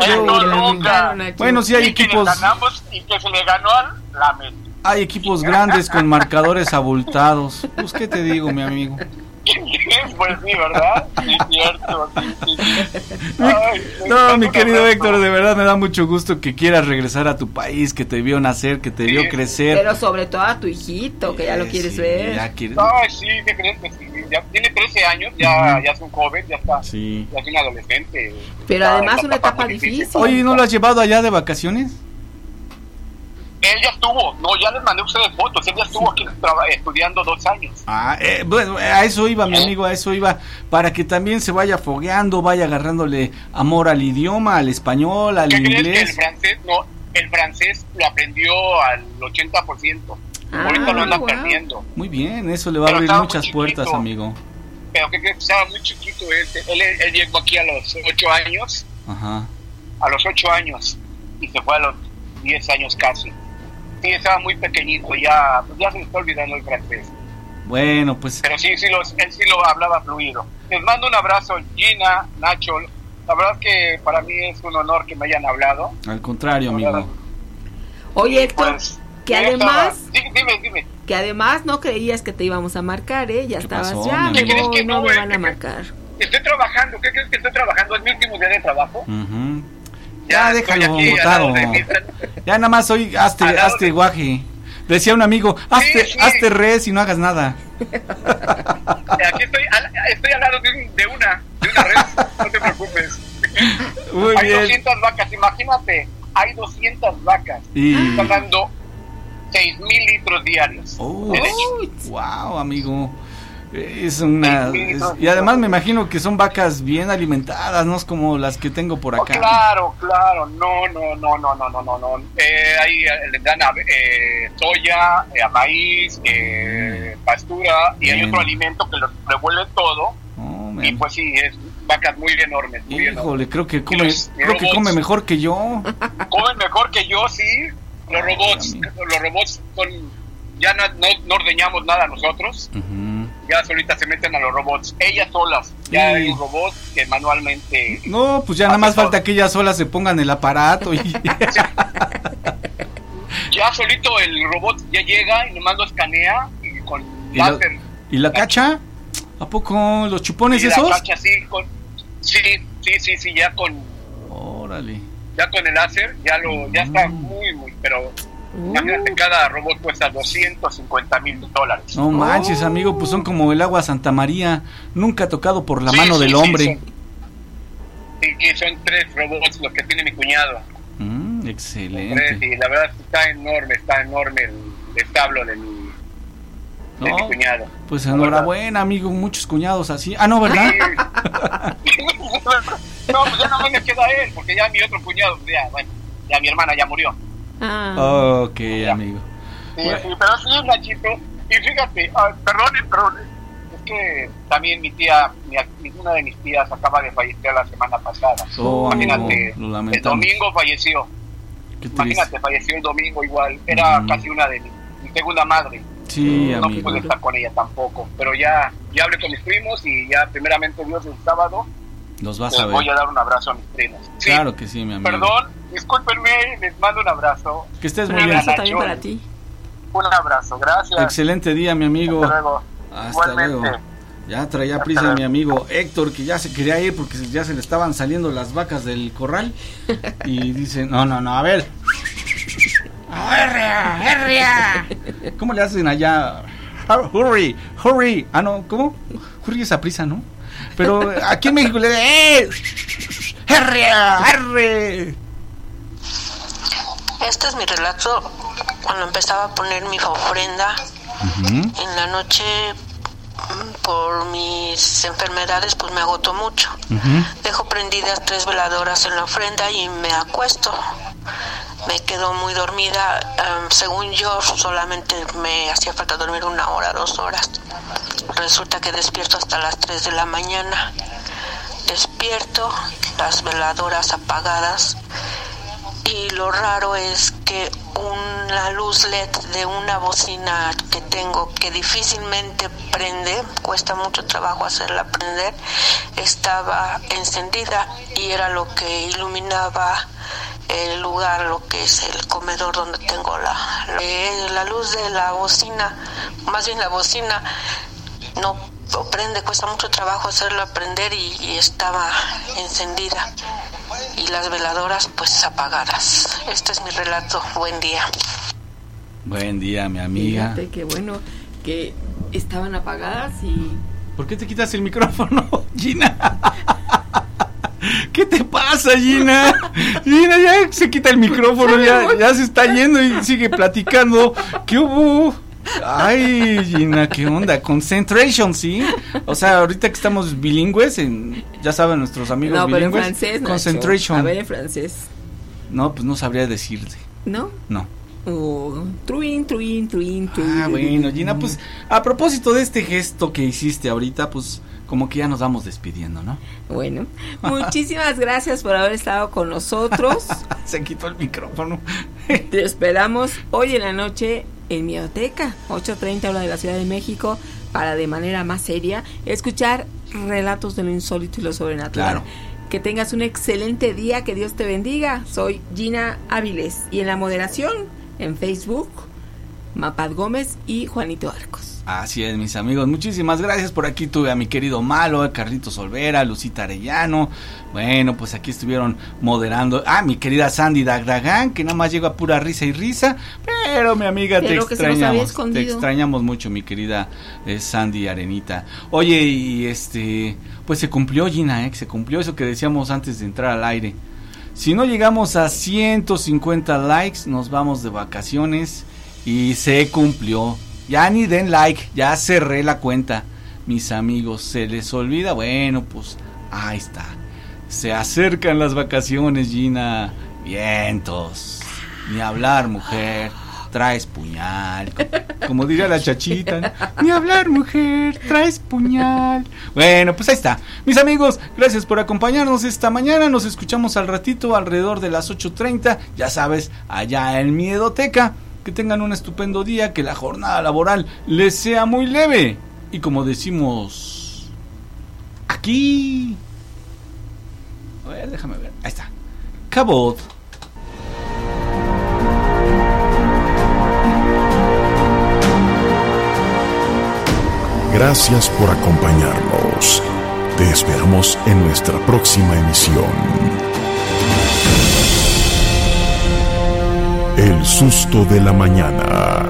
El Toluca. Bueno, sí hay Y que le equipos, ganamos y que se le ganó al la América. hay equipos grandes con marcadores abultados. Pues qué te digo, mi amigo. Pues sí, ¿verdad? Sí, cierto. sí, sí. Ay, No, mi querido abrazo. Héctor, de verdad me da mucho gusto que quieras regresar a tu país, que te vio nacer, que te vio crecer. Pero sobre todo a tu hijito, que ya lo quieres ver. ya quieres- Ay, sí, ¿qué crees que sí? Ya tiene 13 años, ya, ya es un joven, ya está. Sí. Ya es un adolescente. Pero Está además una etapa muy difícil. Oye, ¿no lo has llevado allá de vacaciones? Él ya estuvo, no, ya les mandé a ustedes fotos, él ya estuvo aquí estudiando dos años. Ah, eh, bueno, a eso iba, mi amigo, a eso iba, para que también se vaya fogueando, vaya agarrándole amor al idioma, al español, al ¿Qué crees que el inglés. francés, no, el francés lo aprendió al 80%. Ah, Ahorita lo anda wow. perdiendo. Muy bien, eso le va a abrir muchas chiquito. puertas, amigo. Pero ¿qué crees? Estaba muy chiquito él, él, él llegó aquí a los 8 años, Ajá. a los 8 años, y se fue a los 10 años casi. Sí, estaba muy pequeñito, ya, pues ya se le está olvidando el francés. Bueno, pues Pero sí, sí lo, él sí lo hablaba fluido. Les mando un abrazo, Gina, Nacho. La verdad que para mí es un honor que me hayan hablado. al contrario, amigo. Oye, Héctor, Pues, que además, estaba- Dime, dime, dime. que además no creías que te íbamos a marcar, ¿eh? Ya estabas, pasó, ya me que no no, me eh? van a marcar. Estoy trabajando. ¿Qué crees que estoy trabajando? Es mi último día de trabajo. Ujú. Ya Ya, déjalo de mi- Ya nada más hoy hazte, hazte guaje. Decía un amigo, hazte, sí. hazte res y no hagas nada. Aquí estoy al, estoy al lado de, un- de una, de una red. No te preocupes. Muy hay bien. 200 vacas, imagínate. Hay 200 vacas. Y- Están dando 6 mil litros diarios. Oh, de wow, amigo. Es una. Y además me imagino que son vacas bien alimentadas, no es como las que tengo por acá. Claro, claro, no, no, no, no, no, no, no. no. Eh, ahí eh, le dan eh, soya, eh, maíz, eh, mm. pastura y hay otro alimento que lo revuelve todo. Oh, y pues sí, es vacas muy enormes. Muy Híjole, enormes. creo, que come, creo que come mejor que yo. Comen mejor que yo, sí. Los robots, los robots son. Ya no, no, ordeñamos nada nosotros. Uh ya solitas se meten a los robots, ellas solas. Ya Sí. hay un robot que manualmente No, pues ya nada más falta que ellas solas se pongan el aparato y ya solito el robot ya llega y nomás lo escanea y con ¿Y la, láser. ¿Y la cacha? ¿A poco los chupones y la esos? cacha con, sí, sí, sí, sí, ya con, Órale. ya con el láser, ya lo, ya está muy, muy, pero imagínate, cada robot cuesta 250 mil dólares. No manches, amigo, pues son como el agua Santa María, nunca tocado por la Sí, mano sí, del sí, hombre. son- Sí, que son tres robots los que tiene mi cuñado. Mm, Tres, excelente. y la verdad está enorme, está enorme el establo de mi, de No, mi cuñado. Pues enhorabuena, amigo, muchos cuñados así. Ah, no, ¿verdad? No, pues ya no me queda él, porque ya mi otro cuñado, ya, bueno, ya mi hermana ya murió. Ok, amigo. Sí, sí, pero sí, Nachito. Y fíjate, ah, perdón, perdón, es que también mi tía, mi, una de mis tías acaba de fallecer la semana pasada. Oh, Imagínate, amigo, el domingo falleció. Imagínate, falleció el domingo igual. Era Mm. casi una de mi, mi segunda madre. Sí, no amigo. pude estar con ella tampoco. Pero ya, ya hablé con mis primos y ya primeramente Dios el sábado Los vas les a voy a ver. dar un abrazo a mis primos. Sí, Claro que sí, mi amigo. Perdón, discúlpenme, les mando un abrazo. Que estés muy Un bien. abrazo También para ti. Un abrazo, gracias. Excelente día, mi amigo. Hasta luego. Hasta Igualmente. luego. Ya traía Hasta prisa luego. mi amigo Héctor, que ya se quería ir porque ya se le estaban saliendo las vacas del corral. Y dice, no, no, no, a ver. ¡Herria! ¡Herria! ¿Cómo le hacen allá? Hurry, hurry. Ah, no, ¿cómo? Hurry es a prisa, ¿no? Pero aquí en México le ¡eh! ¡Herria! ¡Herre! Este es mi relato cuando empezaba a poner mi ofrenda en la noche por mis enfermedades pues me agotó mucho. Dejo prendidas tres veladoras en la ofrenda y me acuesto. Me quedo muy dormida. em, según yo, solamente me hacía falta dormir una hora, dos horas. Resulta que despierto hasta las 3 de la mañana. Despierto, las veladoras apagadas. Y lo raro es que una luz LED de una bocina que tengo que difícilmente prende, cuesta mucho trabajo hacerla prender, estaba encendida y era lo que iluminaba el lugar, lo que es el comedor donde tengo la, la, eh, la luz de la bocina, más bien la bocina no prende, cuesta mucho trabajo hacerla prender y, y estaba encendida y las veladoras pues apagadas. Este es mi relato. Buen día. Buen día, mi amiga. Fíjate que bueno que estaban apagadas y ¿Por qué te quitas el micrófono, Gina? ¿Qué te pasa, Gina? Gina ya se quita el micrófono, ya, ya se está yendo y sigue platicando. ¿Qué hubo? Ay, Gina, ¿qué onda? Concentration, ¿sí? O sea, ahorita que estamos bilingües, en, ya saben nuestros amigos no, pero en bilingües. francés, Nacho. Concentration. A ver en francés. No, pues no sabría decirte. ¿No? No. Oh, truin, truin, truin, truin. Ah, bueno, Gina, pues a propósito de este gesto que hiciste ahorita, pues como que ya nos vamos despidiendo, ¿no? Bueno, muchísimas gracias por haber estado con nosotros. Se quitó el micrófono. Te esperamos hoy en la noche en Mioteca, 8.30 hora de la Ciudad de México, para de manera más seria escuchar relatos de lo insólito y lo sobrenatural. Claro. Que tengas un excelente día, que Dios te bendiga. Soy Gina Áviles y en la moderación en Facebook, Mapad Gómez y Juanito Arcos. Así es, mis amigos. Muchísimas gracias. Por aquí tuve a mi querido Malo, a Carlitos Olvera, Lucita Arellano. Bueno, pues aquí estuvieron moderando. Ah, mi querida Sandy Dagragán, que nada más llega a pura risa y risa. Pero mi amiga, Pero te extrañamos. Te extrañamos mucho, mi querida eh, Sandy Arenita. Oye, y este, pues se cumplió, Gina, ¿eh? Se cumplió eso que decíamos antes de entrar al aire. Si no llegamos a 150 likes, nos vamos de vacaciones y se cumplió. Ya ni den like, ya cerré la cuenta. Mis amigos, ¿se les olvida? Bueno, pues ahí está. Se acercan las vacaciones, Gina. Vientos. Ni hablar, mujer. Traes puñal. Como diría la chachita. ¿no? Ni hablar, mujer. Traes puñal. Bueno, pues ahí está. Mis amigos, gracias por acompañarnos esta mañana. Nos escuchamos al ratito, alrededor de las 8.30. Ya sabes, allá en Miedoteca. Que tengan un estupendo día. Que la jornada laboral les sea muy leve. Y como decimos aquí. A ver, déjame ver. Ahí está. Cabot. Gracias por acompañarnos. Te esperamos en nuestra próxima emisión. El susto de la mañana.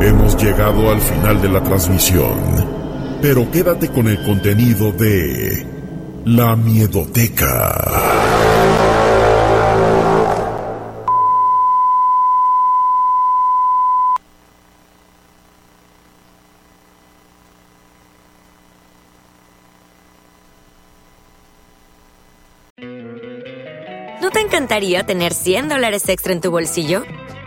Hemos llegado al final de la transmisión, pero quédate con el contenido de La Miedoteca. ¿No te encantaría tener 100 dólares extra en tu bolsillo?